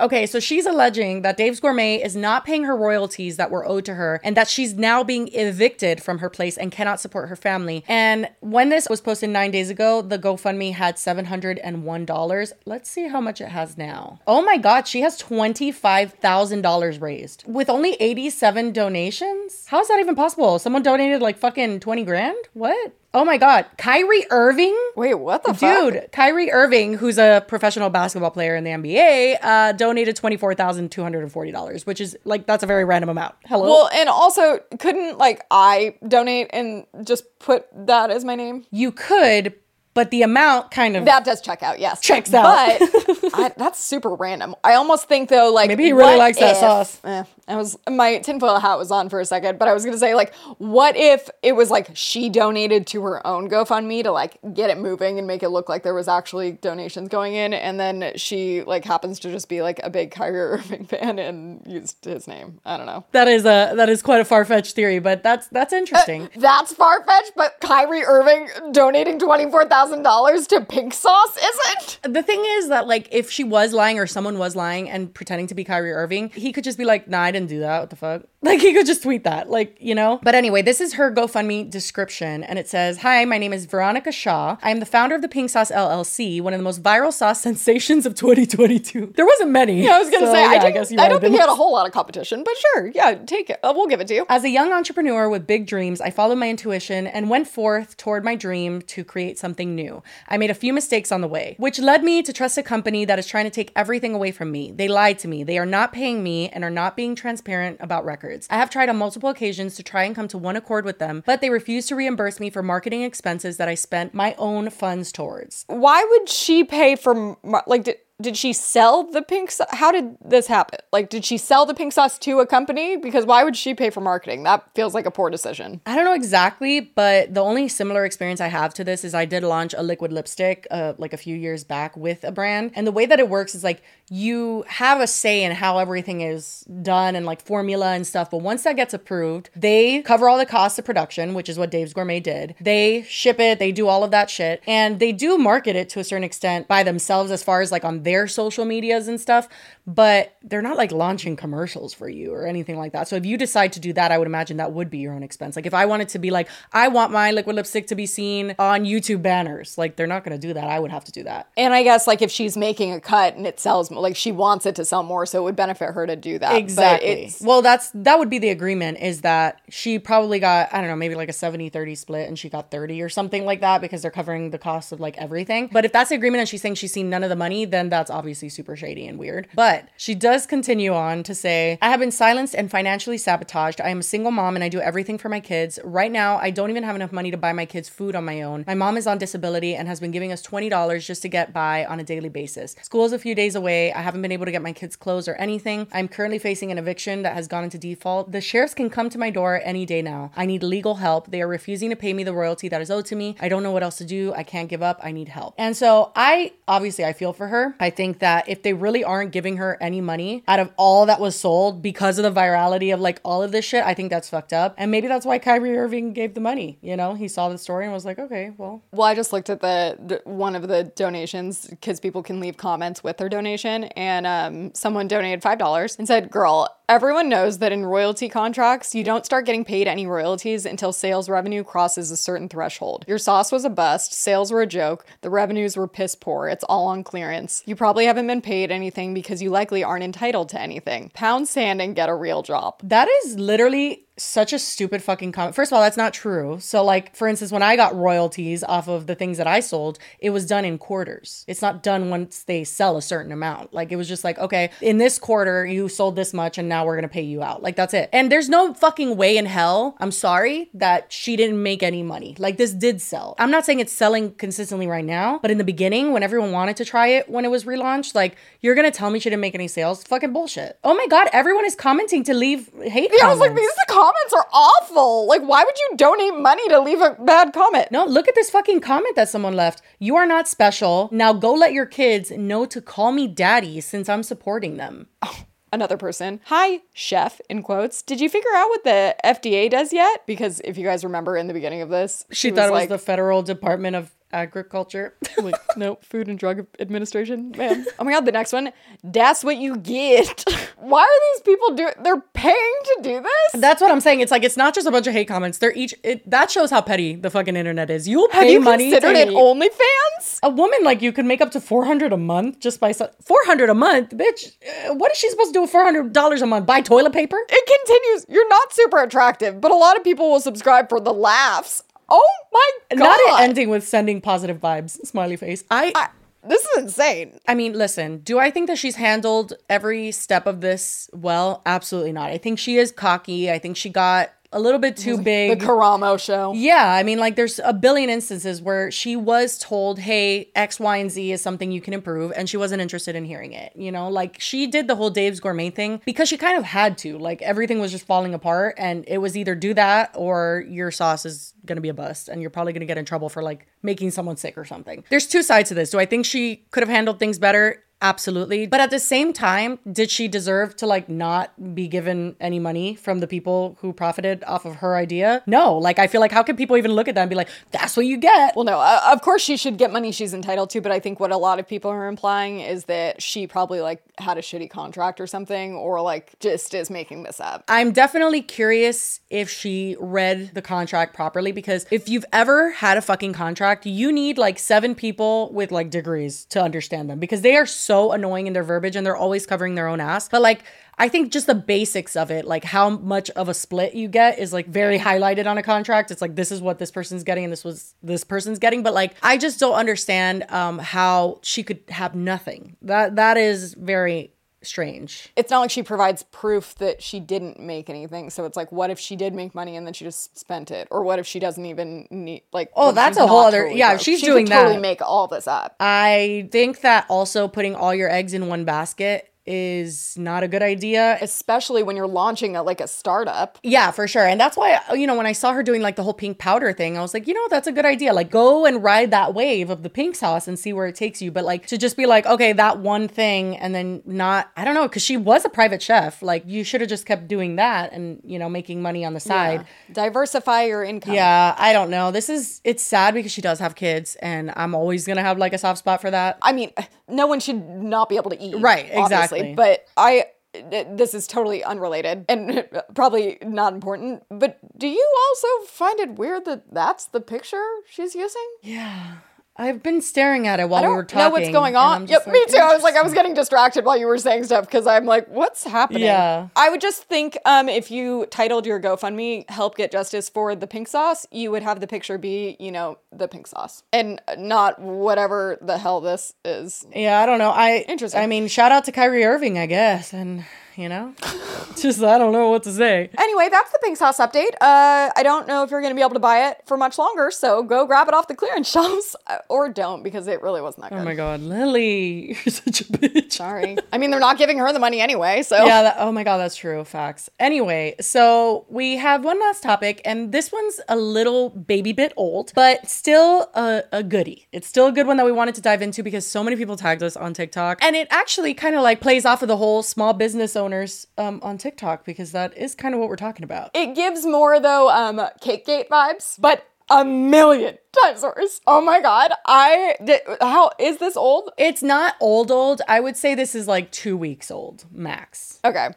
Okay, so she's alleging that Dave's Gourmet is not paying her royalties that were owed to her and that she's now being evicted from her place and cannot support her family. And when this was posted 9 days ago, the GoFundMe had $701. Let's see how much it has now. Oh my god, she has $25,000 raised with only 87 donations? How is that even possible? Someone donated like fucking 20 grand? What? Oh my god, Kyrie Irving? Wait, what the fuck? Dude, Kyrie Irving, who's a professional basketball player in the NBA, uh, donated twenty four thousand two hundred and forty dollars, which is like that's a very random amount. Hello. Well, and also, couldn't like I donate and just put that as my name? you could, but the amount kind of That does check out, yes. Checks out. But I, that's super random. I almost think though, like Maybe he really likes that sauce. eh, I was my tinfoil hat was on for a second, but I was gonna say like, what if it was like she donated to her own GoFundMe to like get it moving and make it look like there was actually donations going in, and then she like happens to just be like a big Kyrie Irving (laughs) fan and used his name. I don't know. that is a that is quite a far fetched theory, but that's that's uh, interesting. That's far fetched, but Kyrie Irving donating twenty four thousand dollars to pink sauce isn't. the thing is that like if she was lying or someone was lying and pretending to be Kyrie Irving, he could just be like, "Nah, I didn't do that. What the fuck?" Like he could just tweet that, like, you know? But anyway, this is her GoFundMe description. And it says, Hi, my name is Veronica Shaw. I am the founder of the Pink Sauce LLC, one of the most viral sauce sensations of 2022. There wasn't many. Yeah, I was gonna so, say yeah, I, didn't, guess you I don't think you had a whole lot of competition, but sure, yeah, take it. Uh, we'll give it to you. As a young entrepreneur with big dreams, I followed my intuition and went forth toward my dream to create something new. I made a few mistakes on the way, which led me to trust a company that is trying to take everything away from me. They lied to me. They are not paying me and are not being transparent about records. I have tried on multiple occasions to try and come to one accord with them, but they refuse to reimburse me for marketing expenses that I spent my own funds towards. Why would she pay for like did did she sell the pink sauce? How did this happen? Like, did she sell the pink sauce to a company? Because why would she pay for marketing? That feels like a poor decision. I don't know exactly, but the only similar experience I have to this is I did launch a liquid lipstick uh, like a few years back with a brand. And the way that it works is like you have a say in how everything is done and like formula and stuff. But once that gets approved, they cover all the costs of production, which is what Dave's Gourmet did. They ship it, they do all of that shit. And they do market it to a certain extent by themselves as far as like on their social medias and stuff. But they're not like launching commercials for you or anything like that. So if you decide to do that, I would imagine that would be your own expense. Like if I wanted to be like, I want my liquid lipstick to be seen on YouTube banners, like they're not going to do that. I would have to do that. And I guess like if she's making a cut and it sells, like she wants it to sell more, so it would benefit her to do that. But Exactly. it's- Well, that's that would be the agreement is that she probably got, I don't know, maybe like a 70-30 split and she got 30 or something like that because they're covering the cost of like everything. But if that's the agreement and she's saying she's seen none of the money, then that's obviously super shady and weird. But she does continue on to say, I have been silenced and financially sabotaged. I am a single mom and I do everything for my kids. Right now, I don't even have enough money to buy my kids food on my own. My mom is on disability and has been giving us $20 just to get by on a daily basis. School is a few days away. I haven't been able to get my kids clothes or anything. I'm currently facing an eviction that has gone into default. The sheriffs can come to my door any day now. I need legal help. They are refusing to pay me the royalty that is owed to me. I don't know what else to do. I can't give up. I need help. And so I obviously I feel for her. Think that if they really aren't giving her any money out of all that was sold because of the virality of like all of this shit, I think that's fucked up. And maybe that's why Kyrie Irving gave the money. You know, he saw the story and was like, okay, well, Well, I just looked at the, the one of the donations because people can leave comments with their donation, and um, someone donated five dollars and said, "Girl, everyone knows that in royalty contracts, you don't start getting paid any royalties until sales revenue crosses a certain threshold. Your sauce was a bust, sales were a joke, the revenues were piss poor. It's all on clearance. You probably haven't been paid anything because you likely aren't entitled to anything. Pound sand and get a real job." That is literally such a stupid fucking comment. First of all, that's not true. So, like, for instance, when I got royalties off of the things that I sold, it was done in quarters. It's not done once they sell a certain amount. Like, it was just like, okay, in this quarter, you sold this much and now we're gonna pay you out. Like, that's it. And there's no fucking way in hell, I'm sorry, that she didn't make any money. Like, this did sell. I'm not saying it's selling consistently right now, but in the beginning, when everyone wanted to try it when it was relaunched, like, you're gonna tell me she didn't make any sales? Fucking bullshit. Oh my god, everyone is commenting to leave hate Yeah, I was like, comments. these comments are awful. Like, why would you donate money to leave a bad comment? No, look at this fucking comment that someone left. You are not special. Now go let your kids know to call me daddy since I'm supporting them. (laughs) Another person, hi, chef, in quotes. Did you figure out what the FDA does yet? Because if you guys remember in the beginning of this, She, thought it was like, the Federal Department of Agriculture. like, no, Food and Drug Administration, man. Oh my god, the next one, that's what you get. Why are these people doing? They're paying to do this. That's what I'm saying. It's like it's not just a bunch of hate comments. They're each. It, that shows how petty the fucking internet is. You'll pay Have you money. considered it. OnlyFans? a woman like you could make up to 400 a month just by so- 400 a month bitch uh, what is she supposed to do with 400 dollars a month buy toilet paper It continues. You're not super attractive, but a lot of people will subscribe for the laughs. Oh my god! not ending with sending positive vibes smiley face I, I- this is insane. I mean, listen, do I think that she's handled every step of this well? Absolutely not. I think she is cocky. I think she got a little bit too big. The. Karamo show. yeah, I mean, like there's a billion instances where she was told, hey, X, Y, and Z is something you can improve, and she wasn't interested in hearing it. You know, like she did the whole Dave's Gourmet thing because she kind of had to. Like everything was just falling apart, and it was either do that or your sauce is gonna be a bust, and you're probably gonna get in trouble for like making someone sick or something. There's two sides to this. Do I think she could have handled things better? Absolutely. But at the same time, did she deserve to like not be given any money from the people who profited off of her idea? No. Like I feel like how can people even look at that and be like, that's what you get? Well, no, uh, of course she should get money she's entitled to, but I think what a lot of people are implying is that she probably like had a shitty contract or something, or like just is making this up. I'm definitely curious if she read the contract properly because if you've ever had a fucking contract, you need like seven people with like degrees to understand them because they are so annoying in their verbiage and they're always covering their own ass. But like, I think just the basics of it, like how much of a split you get is like very highlighted on a contract. It's like this is what this person's getting and this was this person's getting, but like I just don't understand um how she could have nothing. That that is very strange. It's not like she provides proof that she didn't make anything. So it's like, what if she did make money and then she just spent it, or what if she doesn't even need like? Oh, that's a whole other- totally yeah, broke? she's She doing totally that. make all this up. I think that also putting all your eggs in one basket is not a good idea. especially when you're launching a like a startup. Yeah, for sure. And that's why, you know, when I saw her doing like the whole pink powder thing, I was like, you know, that's a good idea. Like, go and ride that wave of the pink sauce and see where it takes you. But like, to just be like, okay, that one thing and then not, I don't know, because she was a private chef. Like, you should have just kept doing that and, you know, making money on the side. Diversify your income. Yeah, I don't know. This is, it's sad because she does have kids and I'm always to have like a soft spot for that. I mean, no one should not be able to eat. Right, obviously, exactly. But I, this is totally unrelated and (laughs) probably not important. But do you also find it weird that that's the picture she's using? Yeah. I've been staring at it while we were talking. know what's going on. Yep, just me too. I was like, I was getting distracted while you were saying stuff because I'm like, what's happening? Yeah. I would just think um, if you titled your GoFundMe "Help Get Justice for the Pink Sauce," you would have the picture be, you know, the pink sauce and not whatever the hell this is. Yeah, I don't know. I Interesting. I mean, shout out to Kyrie Irving, I guess, and you know, (laughs) (laughs) just I don't know what to say. Anyway, that's the pink sauce update. Uh, I don't know if you're going to be able to buy it for much longer, so go grab it off the clearance (laughs) shelves uh, or don't because it really wasn't that good. Oh my god, Lily, (laughs) you're such a bitch. Sorry. I mean, they're not giving her the money anyway, so. Yeah, that, oh my god, that's true. Facts. Anyway, so we have one last topic, and this one's a little baby bit old, but still a, a goodie. It's still a good one that we wanted to dive into because so many people tagged us on TikTok, and it actually kind of like plays off of the whole small business owners um, on TikTok because that is kind of what we're talking about. It gives more though um cake gate vibes, but a million times worse. Oh my god. I did, how is this old? It's not old old. I would say this is like two weeks old max. Okay.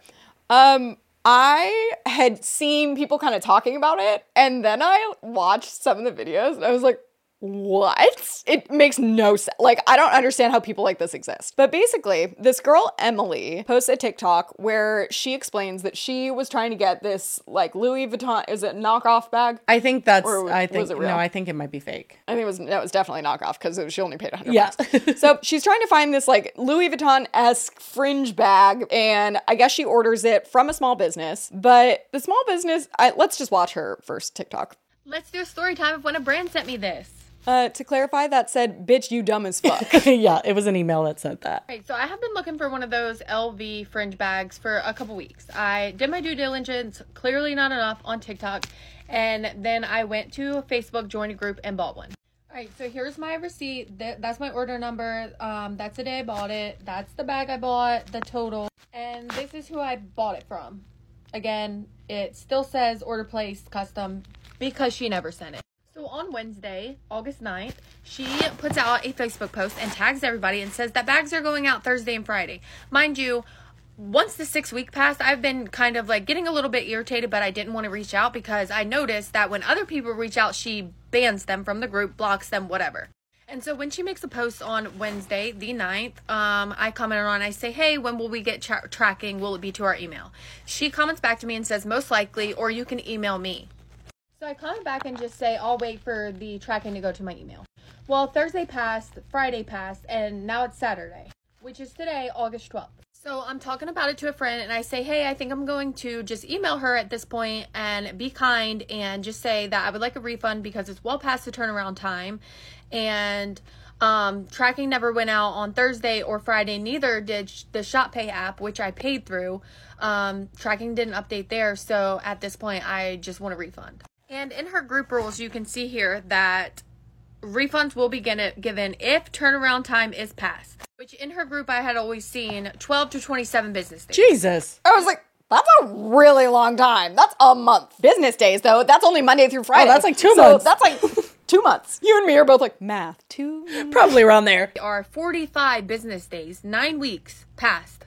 Um I had seen people kind of talking about it and then I watched some of the videos and I was like what? It makes no sense. Like, I don't understand how people like this exist. But basically, this girl, Emily, posts a TikTok where she explains that she was trying to get this, like, Louis Vuitton, is it knockoff bag? I think that's. Or I was think it real? no. I think it might be fake. I think it was no, it was definitely knockoff because she only paid 100 Yeah. bucks. so (laughs) she's trying to find this like Louis Vuitton esque fringe bag, and I guess she orders it from a small business. But the small business, I, let's just watch her first TikTok. Let's do a story time of when a brand sent me this. Uh, to clarify, that said, "Bitch, you dumb as fuck." (laughs) yeah, it was an email that said that. Right, so I have been looking for one of those LV fringe bags for a couple weeks. I did my due diligence, clearly not enough on TikTok, and then I went to Facebook, joined a group, and bought one. All right, so here's my receipt. Th- That's my order number. Um, that's the day I bought it. That's the bag I bought, the total, and this is who I bought it from. Again, it still says order placed custom because she never sent it. So on Wednesday, August 9th, she puts out a Facebook post and tags everybody and says that bags are going out Thursday and Friday. Mind you, once the six week passed, I've been kind of like getting a little bit irritated, but I didn't want to reach out because I noticed that when other people reach out, she bans them from the group, blocks them, whatever. And so when she makes a post on Wednesday, the 9th, um, I commented on, I say, hey, when will we get tra- tracking? Will it be to our email? She comments back to me and says, most likely, or you can email me. So I comment back and just say, I'll wait for the tracking to go to my email. Well, Thursday passed, Friday passed, and now it's Saturday, which is today, August 12th. So I'm talking about it to a friend and I say, hey, I think I'm going to just email her at this point and be kind and just say that I would like a refund because it's well past the turnaround time. And um, tracking never went out on Thursday or Friday, neither did the ShopPay app, which I paid through. Um, tracking didn't update there. So at this point, I just want a refund. And in her group rules, you can see here that refunds will be given given if turnaround time is passed. Which in her group I had always seen 12 to 27 business days. Jesus. I was like, that's a really long time. That's a month. Business days, though, that's only Monday through oh, Friday. Oh, that's like two So months. That's like (laughs) two months. You and me are both like, math, two. Probably around there. Are 45 business days, nine weeks past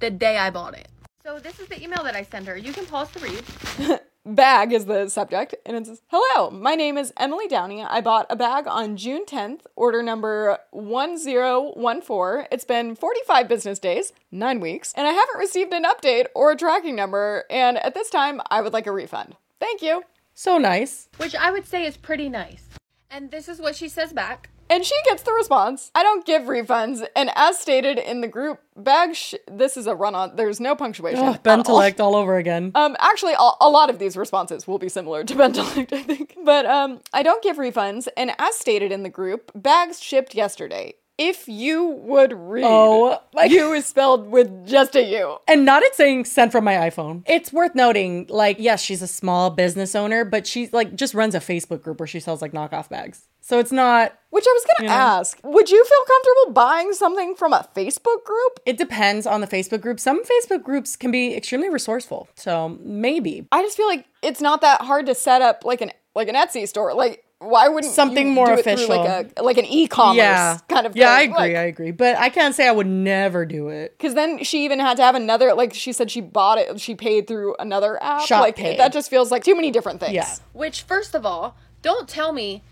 the day I bought it. So this is the email that I sent her. You can pause to read. (laughs) Bag is the subject, and it says, Hello, my name is Emily Downey. I bought a bag on June 10th, order number 1014. It's been 45 business days, nine weeks, and I haven't received an update or a tracking number, and at this time, I would like a refund. Thank you. So nice. which I would say is pretty nice. And this is what she says back. And she gets the response I don't give refunds, and as stated in the group, bag sh- this is a run on, there's no punctuation. Ugh, at all. All over again. Um, actually, a, a lot of these responses will be similar to Bentellect, I think. But um, I don't give refunds, and as stated in the group, bags shipped yesterday. If you would read, Oh, my- you is spelled with just a U. And not it saying sent from my iPhone. It's worth noting, like, yes, she's a small business owner, but she's like just runs a Facebook group where she sells like knockoff bags. So it's not Which I was gonna ask, would you feel comfortable buying something from a Facebook group? it depends on the Facebook group. Some Facebook groups can be extremely resourceful. So maybe. I just feel like it's not that hard to set up like an like an Etsy store. Like, why wouldn't Something you more do it through, official. like a like an e-commerce Yeah. kind of Yeah, I agree. Like, I agree. But I can't say I would never do it. Because then she even had to have another, like she said, she bought it, she paid through another app. Shop like Pay. that just feels like too many different things. Yeah. Which, first of all, don't tell me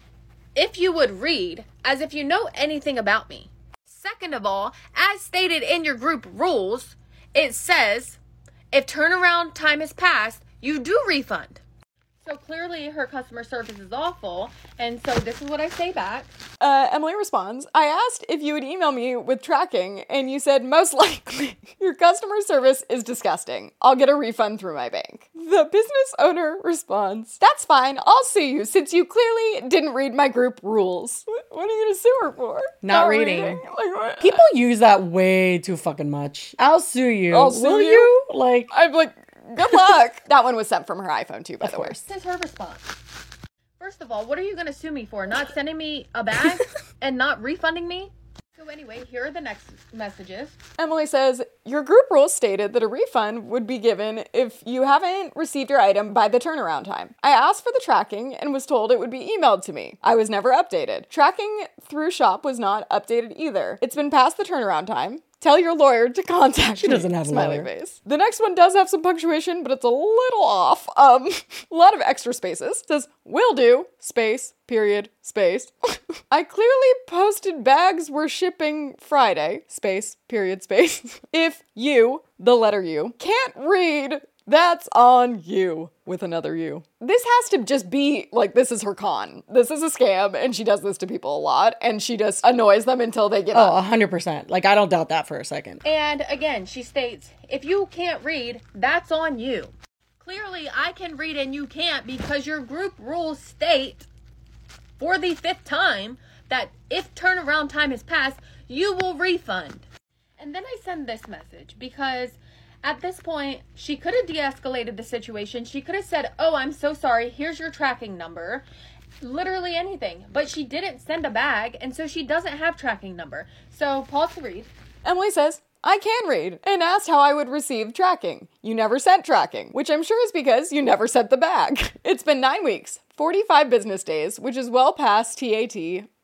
if you would read as if you know anything about me. Second of all, as stated in your group rules, it says if turnaround time has passed, you do refund. So clearly her customer service is awful, and so this is what I say back. Uh, Emily responds, I asked if you would email me with tracking, and you said most (laughs) likely your customer service is disgusting. I'll get a refund through my bank. The business owner responds, That's fine. I'll sue you since you clearly didn't read my group rules. What, what are you gonna sue her for? Not reading. Like, what? People use that way too fucking much. I'll sue you. I'll sue Will you? you? Like, I'm like, good luck. (laughs) that one was sent from her iPhone too, by the way. course. This is her response. First of all, what are you going to sue me for? Not sending me a bag (laughs) and not refunding me? So, anyway, here are the next messages. Emily says, Your group rules stated that a refund would be given if you haven't received your item by the turnaround time. I asked for the tracking and was told it would be emailed to me. I was never updated. Tracking through shop was not updated either. It's been past the turnaround time. Tell your lawyer to contact she doesn't have a Smiley lawyer. face. The next one does have some punctuation, but it's a little off. Um, (laughs) a lot of extra spaces. It says will do space period space. (laughs) I clearly posted bags were shipping Friday space period space. (laughs) if you, the letter U, can't read. That's on you with another U. This has to just be like this is her con. This is a scam, and she does this to people a lot, and she just annoys them until they give oh, up. oh, 100%. Like, I don't doubt that for a second. And again, she states, if you can't read, that's on you. Clearly, I can read and you can't because your group rules state for the fifth time that if turnaround time has passed, you will refund. And then I send this message because at this point, she could have de escalated the situation. She could have said, Oh, I'm so sorry. Here's your tracking number. Literally anything. But she didn't send a bag, and so she doesn't have tracking number. So, pause to read. Emily says, I can read, and asked how I would receive tracking. You never sent tracking, which I'm sure is because you never sent the bag. (laughs) It's been nine weeks, 45 business days, which is well past TAT,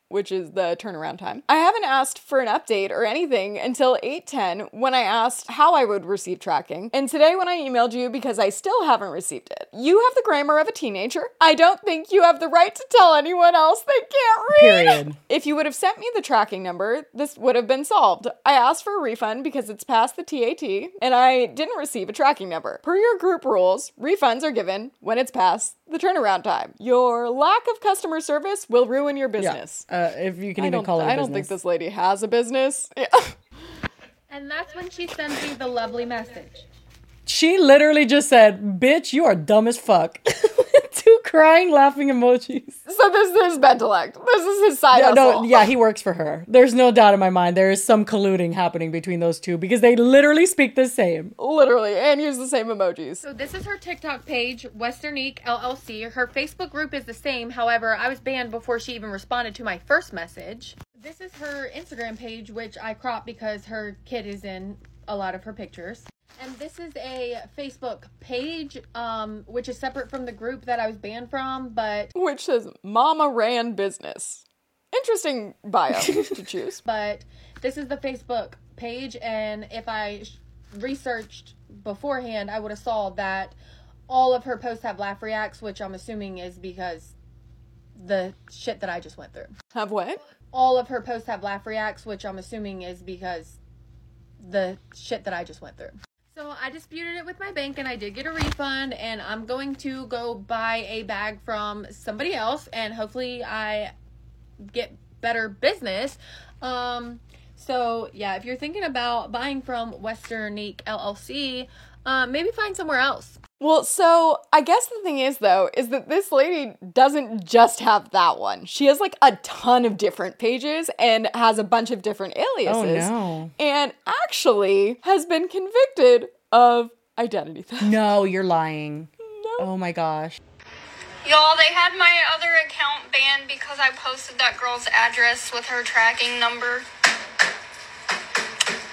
which is the turnaround time. I haven't asked for an update or anything until 8:10 when I asked how I would receive tracking, and today when I emailed you because I still haven't received it. You have the grammar of a teenager. I don't think you have the right to tell anyone else they can't read. Period. If you would have sent me the tracking number, this would have been solved. I asked for a refund because it's past the TAT and I didn't receive a tracking number. Per your group rules, refunds are given when it's past the turnaround time. Your lack of customer service will ruin your business. Uh, if you can I even don't, call it a I don't think this lady has a business. Yeah. (laughs) And that's when she sends me the lovely message. She literally just said, "Bitch, you are dumb as fuck." (laughs) Two crying, laughing emojis. So this is Bentellect. This is his side Yeah, hustle. no, yeah, he works for her. There's no doubt in my mind. There is some colluding happening between those two because they literally speak the same. Literally, and use the same emojis. So this is her TikTok page, Westernique LLC. Her Facebook group is the same. However, I was banned before she even responded to my first message. This is her Instagram page, which I cropped because her kid is in a lot of her pictures. And this is a Facebook page, um, which is separate from the group that I was banned from, but Which says Mama ran business. Interesting bio (laughs) to choose. but this is the Facebook page, and if I sh- researched beforehand, I would have saw that all of her posts have laugh reacts, which I'm assuming is because the shit that I just went through. Have what? All of her posts have laugh reacts, which I'm assuming is because the shit that I just went through. So I disputed it with my bank and I did get a refund and I'm going to go buy a bag from somebody else and hopefully I get better business. Um so yeah, if you're thinking about buying from Westernique LLC, um, maybe find somewhere else. Well, so I guess the thing is, though, is that this lady doesn't just have that one. She has like a ton of different pages and has a bunch of different aliases. Oh, no. And actually has been convicted of identity theft. No, you're lying. No. Oh my gosh. Y'all, they had my other account banned because I posted that girl's address with her tracking number.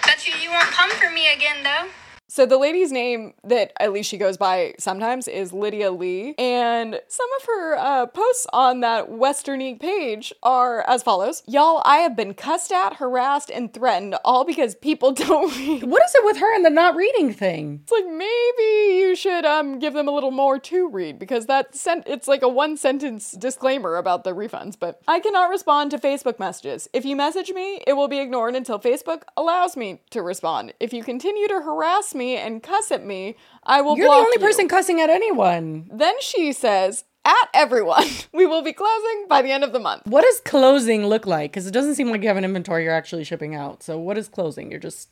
Bet you you won't come for me again, though. So the lady's name that at least she goes by sometimes is Lydia Lee, and some of her uh, posts on that Western page are as follows: Y'all, I have been cussed at, harassed, and threatened, all because people (laughs) don't read. What is it with her and the not reading thing? It's like maybe you should um give them a little more to read because that sent it's like a one sentence disclaimer about the refunds. But I cannot respond to Facebook messages. If you message me, it will be ignored until Facebook allows me to respond. If you continue to harass me and cuss at me, I will. You're the only you. person cussing at anyone. Then she says, "At everyone, (laughs) we will be closing by the end of the month." What does closing look like? Because it doesn't seem like you have an inventory you're actually shipping out. So what is closing? You're just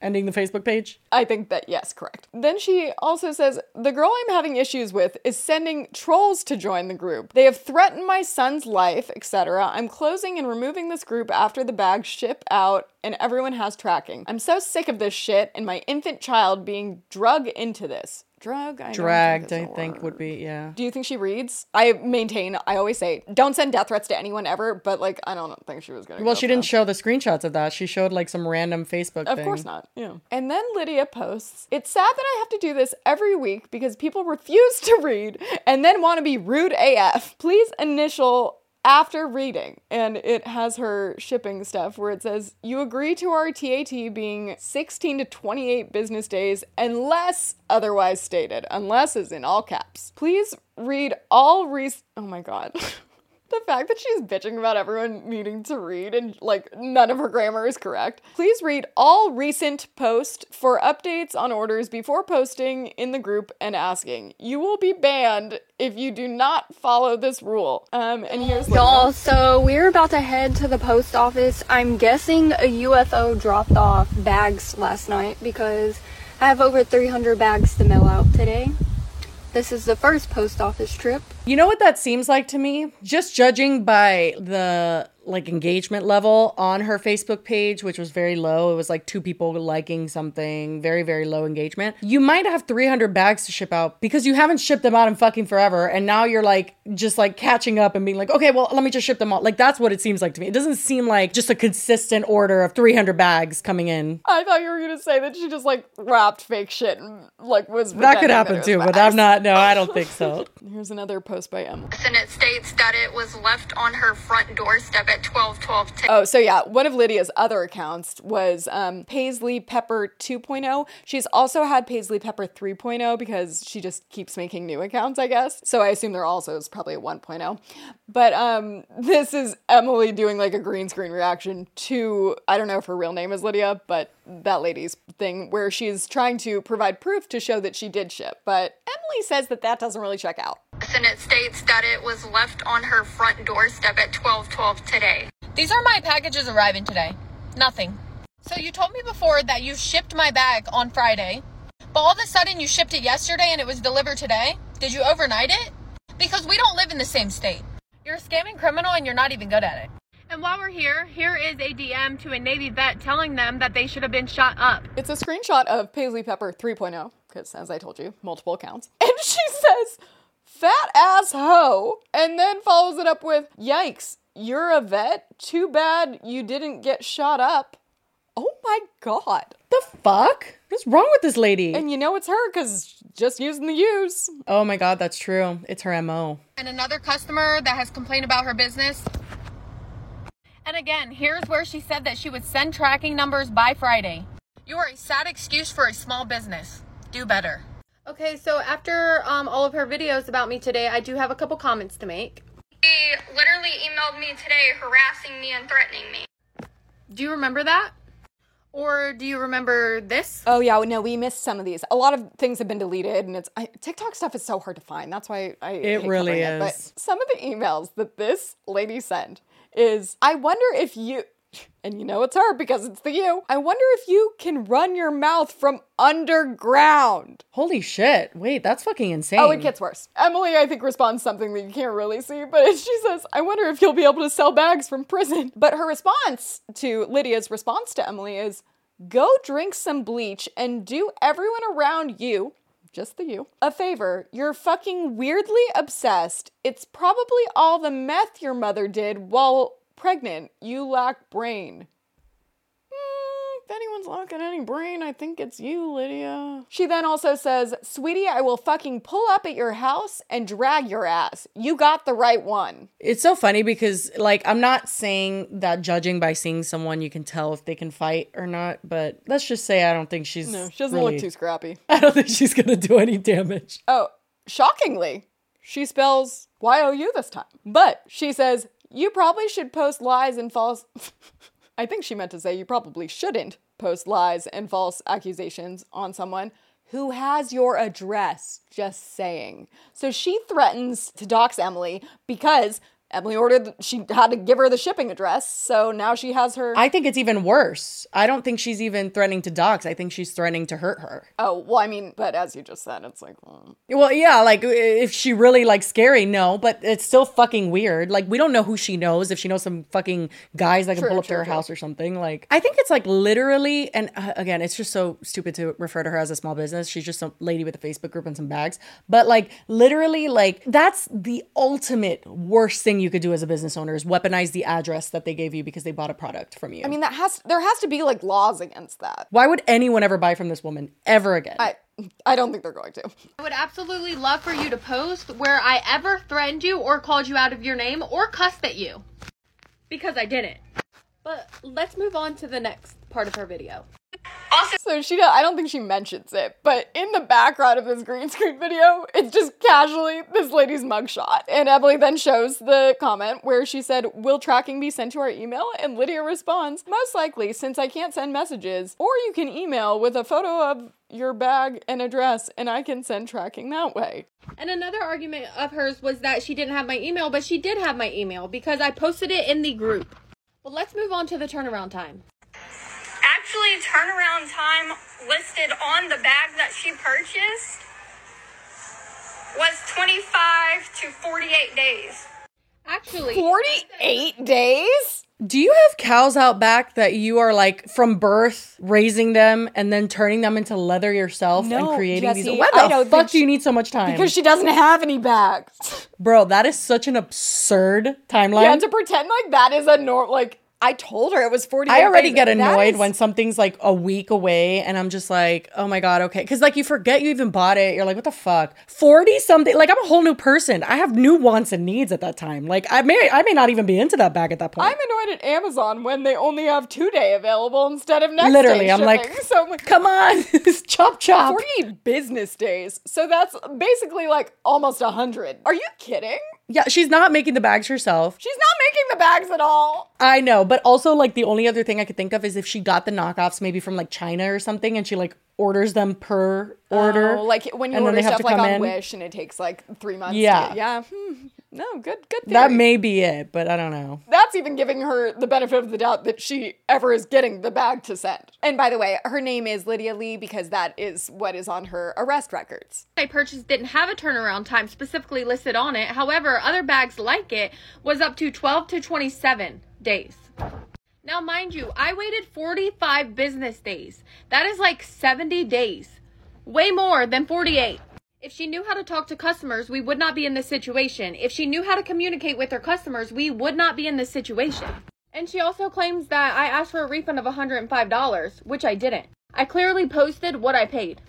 ending the Facebook page? I think that, yes, correct. Then she also says, The girl I'm having issues with is sending trolls to join the group. They have threatened my son's life, etc. I'm closing and removing this group after the bags ship out and everyone has tracking. I'm so sick of this shit and my infant child being drug into this. Drug? I Dragged, think I think, word. would be, yeah. Do you think she reads? I maintain, I always say, don't send death threats to anyone ever, but like, I don't think she was gonna Well, go she didn't that. show the screenshots of that. She showed like some random Facebook Of thing. course not. Yeah. And then Lydia posts, It's sad that I have to do this every week because people refuse to read and then want to be rude AF. Please initial after reading. And it has her shipping stuff where it says, You agree to our TAT being 16 to 28 business days unless otherwise stated. Unless is in all caps. Please read all re. Oh my god. (laughs) The fact that she's bitching about everyone needing to read and like none of her grammar is correct. Please read all recent posts for updates on orders before posting in the group and asking. You will be banned if you do not follow this rule. Um, and here's Y'all, so we're about to head to the post office. I'm guessing a UFO dropped off bags last night because I have over 300 bags to mail out today. This is the first post office trip. You know what that seems like to me? Just judging by the like engagement level on her Facebook page, which was very low. It was like two people liking something, very, very low engagement. You might have 300 bags to ship out because you haven't shipped them out in fucking forever. And now you're like, just like catching up and being like, okay, well, let me just ship them all. Like, that's what it seems like to me. It doesn't seem like just a consistent order of 300 bags coming in. I thought you were gonna say that she just like wrapped fake shit and like was That could happen it was too, but. I'm not, no, I don't think (laughs) so. Here's another post by Emma. And it states that it was left on her front doorstep at 1212 today. Oh, so yeah, one of Lydia's other accounts was um, Paisley Pepper 2.0. She's also had Paisley Pepper 3.0 because she just keeps making new accounts, I guess. So I assume there also is probably a 1.0. But um, (laughs) this is Emily doing like a green screen reaction to, I don't know if her real name is Lydia, but that lady's thing where she's trying to provide proof to show that she did ship. But Emily says that that doesn't really check out. And it states that it was left on her front doorstep at 1212 today. These are my packages arriving today. Nothing. So you told me before that you shipped my bag on Friday, but all of a sudden you shipped it yesterday and it was delivered today. Did you overnight it? Because we don't live in the same state. You're a scamming criminal and you're not even good at it. And while we're here, here is a DM to a Navy vet telling them that they should have been shot up. It's a screenshot of Paisley Pepper 3.0, because as I told you, multiple accounts. (laughs) And she says, fat ass hoe, and then follows it up with, yikes, you're a vet? Too bad you didn't get shot up. Oh my god. The fuck? What's wrong with this lady? And you know it's her because just using the use. oh my god, that's true. It's her MO. And another customer that has complained about her business. And again, here's where she said that she would send tracking numbers by Friday. You are a sad excuse for a small business. Do better. Okay, so after um, all of her videos about me today, I do have a couple comments to make. He literally emailed me today harassing me and threatening me. Do you remember that? Or do you remember this? Oh yeah, no, we missed some of these. A lot of things have been deleted, and it's I, TikTok stuff is so hard to find. That's why I It hate really covering But is. some of the emails that this lady sent is, I wonder if you, and you know it's her because it's the you. I wonder if you can run your mouth from underground. Holy shit. Wait, that's fucking insane. Oh, it gets worse. Emily, I think, responds something that you can't really see, but (laughs) she says, I wonder if you'll be able to sell bags from prison. But her response to Lydia's response to Emily is, go drink some bleach and do everyone around you, just the you, a favor. You're fucking weirdly obsessed. It's probably all the meth your mother did while pregnant. You lack brain. Hmm, If anyone's lacking any brain, I think it's you, Lydia. She then also says, Sweetie, I will fucking pull up at your house and drag your ass. You got the right one. It's so funny because, like, I'm not saying that judging by seeing someone you can tell if they can fight or not, but let's just say I don't think she's. No, she doesn't really- look too scrappy. (laughs) I don't think she's gonna do any damage. Oh, shockingly, she spells Y O U this time. But she says, You probably should post lies and false. (laughs) I think she meant to say you probably shouldn't post lies and false accusations on someone who has your address. Just saying. So she threatens to dox Emily because Emily ordered, she had to give her the shipping address. So now she has her. I think it's even worse. I don't think she's even threatening to dox. I think she's threatening to hurt her. oh, well, I mean, but as you just said, it's like, mm. Well, yeah, like if she really like scary, no, but it's still fucking weird. Like we don't know who she knows. If she knows some fucking guys that can True, pull up to her true. house or something, like I think it's like literally. And uh, again, it's just so stupid to refer to her as a small business. She's just some lady with a Facebook group and some bags. But like literally, like that's the ultimate worst thing you could do as a business owner is weaponize the address that they gave you because they bought a product from you. I mean, that has, there has to be like laws against that. why would anyone ever buy from this woman ever again? I, I don't think they're going to. I would absolutely love for you to post where I ever threatened you or called you out of your name or cussed at you. Because I didn't. But let's move on to the next part of her video. So she, don't- I don't think she mentions it, but in the background of this green (laughs) screen video, it's just casually this lady's mugshot. And Emily then shows the comment where she said, "Will tracking be sent to our email?" And Lydia responds, "Most likely, since I can't send messages, or you can email with a photo of your bag and address, and I can send tracking that way." And another argument of hers was that she didn't have my email, but she did have my email because I posted it in the group. Well, let's move on to the turnaround time. Actually, turnaround time listed on the bag that she purchased was 25 to 48 days. Actually, 48 days? Do you have cows out back that you are like from birth raising them and then turning them into leather yourself No, and creating Jesse, these? Why I the don't fuck think do you need so much time? Because she doesn't have any bags. Bro, that is such an absurd timeline. Yeah, to pretend like that is a norm. Like I told her it was 40. I already days. get annoyed is- when something's like a week away and I'm just like, oh my God, okay. Cause like you forget you even bought it. You're like, what the fuck? 40 something. Like I'm a whole new person. I have new wants and needs at that time. Like I may, I may not even be into that bag at that point. I'm annoyed at Amazon when they only have two day available instead of next Literally, day I'm like, so I'm like, come on, (laughs) chop chop. 48 business days. So that's basically like almost a 100. Are you kidding? Yeah, she's not making the bags herself. She's not making the bags at all. I know, but also like the only other thing I could think of is if she got the knockoffs maybe from like China or something and she like orders them per order. Oh, like when you and then order stuff like on in. Wish and it takes like three months. Yeah. To, yeah. Hmm. No, good, good. Theory. That may be it, but I don't know. That's even giving her the benefit of the doubt that she ever is getting the bag to send. And by the way, her name is Lydia Lee because that is what is on her arrest records. I purchased didn't have a turnaround time specifically listed on it. However, other bags like it was up to 12 to 27 days. Now, mind you, I waited 45 business days. That is like 70 days. Way more than 48. If she knew how to talk to customers, we would not be in this situation. If she knew how to communicate with her customers, we would not be in this situation. And she also claims that I asked for a refund of $105, which I didn't. I clearly posted what I paid.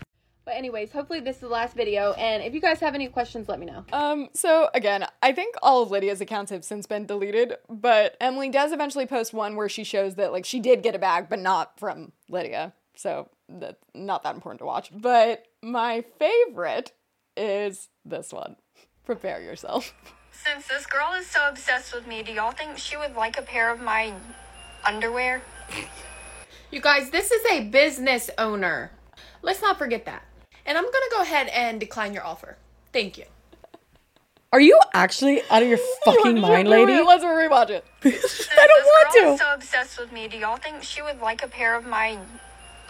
But anyways, hopefully this is the last video, and if you guys have any questions, let me know. Um, so again, I think all of Lydia's accounts have since been deleted, but Emily does eventually post one where she shows that like she did get a bag, but not from Lydia. So that's not that important to watch. But my favorite is this one. (laughs) Prepare yourself. Since this girl is so obsessed with me, do y'all think she would like a pair of my underwear? (laughs) You guys, this is a business owner. Let's not forget that. And I'm gonna go ahead and decline your offer. Thank you. (laughs) Are you actually out of your fucking mind, lady? Let's rewatch it. I don't This want girl to. is so obsessed with me. Do y'all think she would like a pair of my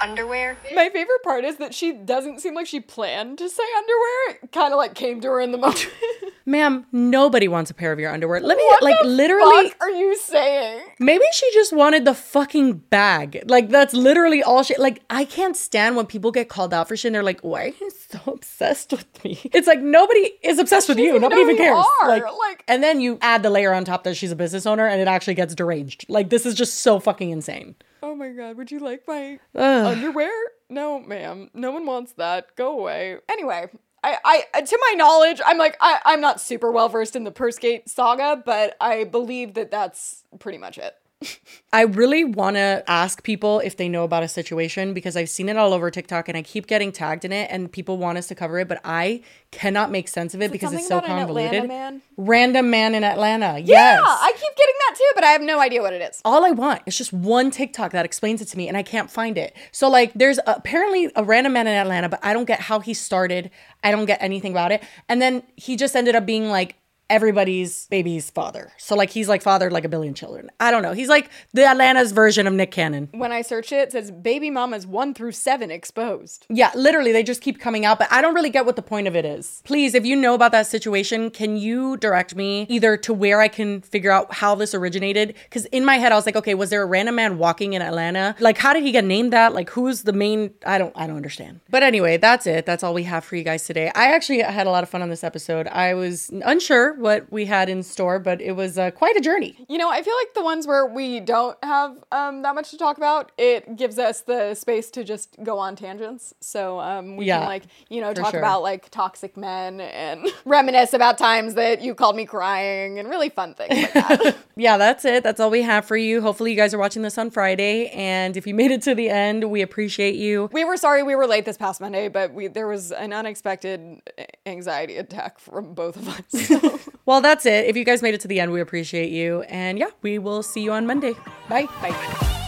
underwear? My favorite part is that she doesn't seem like she planned to say underwear. It kind of like came to her in the moment. (laughs) Ma'am, nobody wants a pair of your underwear. Let me what like the literally fuck are you saying? maybe she just wanted the fucking bag. Like that's literally all she like I can't stand when people get called out for shit and they're like, "Why are you so (laughs) obsessed with me?" It's like nobody is obsessed with She you. Nobody know even you cares. are, Like, like- and then you add the layer on top that she's a business owner and it actually gets deranged. Like this is just so fucking insane. Oh my god, would you like my Ugh. underwear? No, ma'am. No one wants that. Go away. Anyway, I, I to my knowledge, I'm like I, I'm not super well versed in the Pursegate saga, but I believe that that's pretty much it. I really want to ask people if they know about a situation because I've seen it all over TikTok and I keep getting tagged in it and people want us to cover it, but I cannot make sense of it because it's so Something about an convoluted. Man? Random man in Atlanta. Yeah, yes. I keep getting that too, but I have no idea what it is. all I want is just one TikTok that explains it to me and I can't find it. So like there's apparently a random man in Atlanta, but I don't get how he started. I don't get anything about it. And then he just ended up being like everybody's baby's father. So like he's like fathered like a billion children. I don't know. He's like the Atlanta's version of Nick Cannon. When I search it, it says baby mamas one through seven exposed. Yeah, literally, they just keep coming out, but I don't really get what the point of it is. Please, if you know about that situation, can you direct me either to where I can figure out how this originated? Because in my head, I was like, okay, was there a random man walking in Atlanta? Like, how did he get named that? Like, who's the main? I don't, I don't understand. But anyway, that's it. That's all we have for you guys today. I actually had a lot of fun on this episode. I was unsure what we had in store, but it was uh, quite a journey. You know, I feel like the ones where we don't have um, that much to talk about, it gives us the space to just go on tangents. So um, we Yeah, can like, you know, talk sure. about like toxic men and (laughs) reminisce about times that you called me crying and really fun things like that. (laughs) yeah, that's it. That's all we have for you. Hopefully, you guys are watching this on Friday. And if you made it to the end, we appreciate you. we were sorry we were late this past Monday, but we there was an unexpected anxiety attack from both of us. (laughs) So. Well, that's it. If you guys made it to the end, we appreciate you. And yeah, we will see you on Monday. Bye. Bye.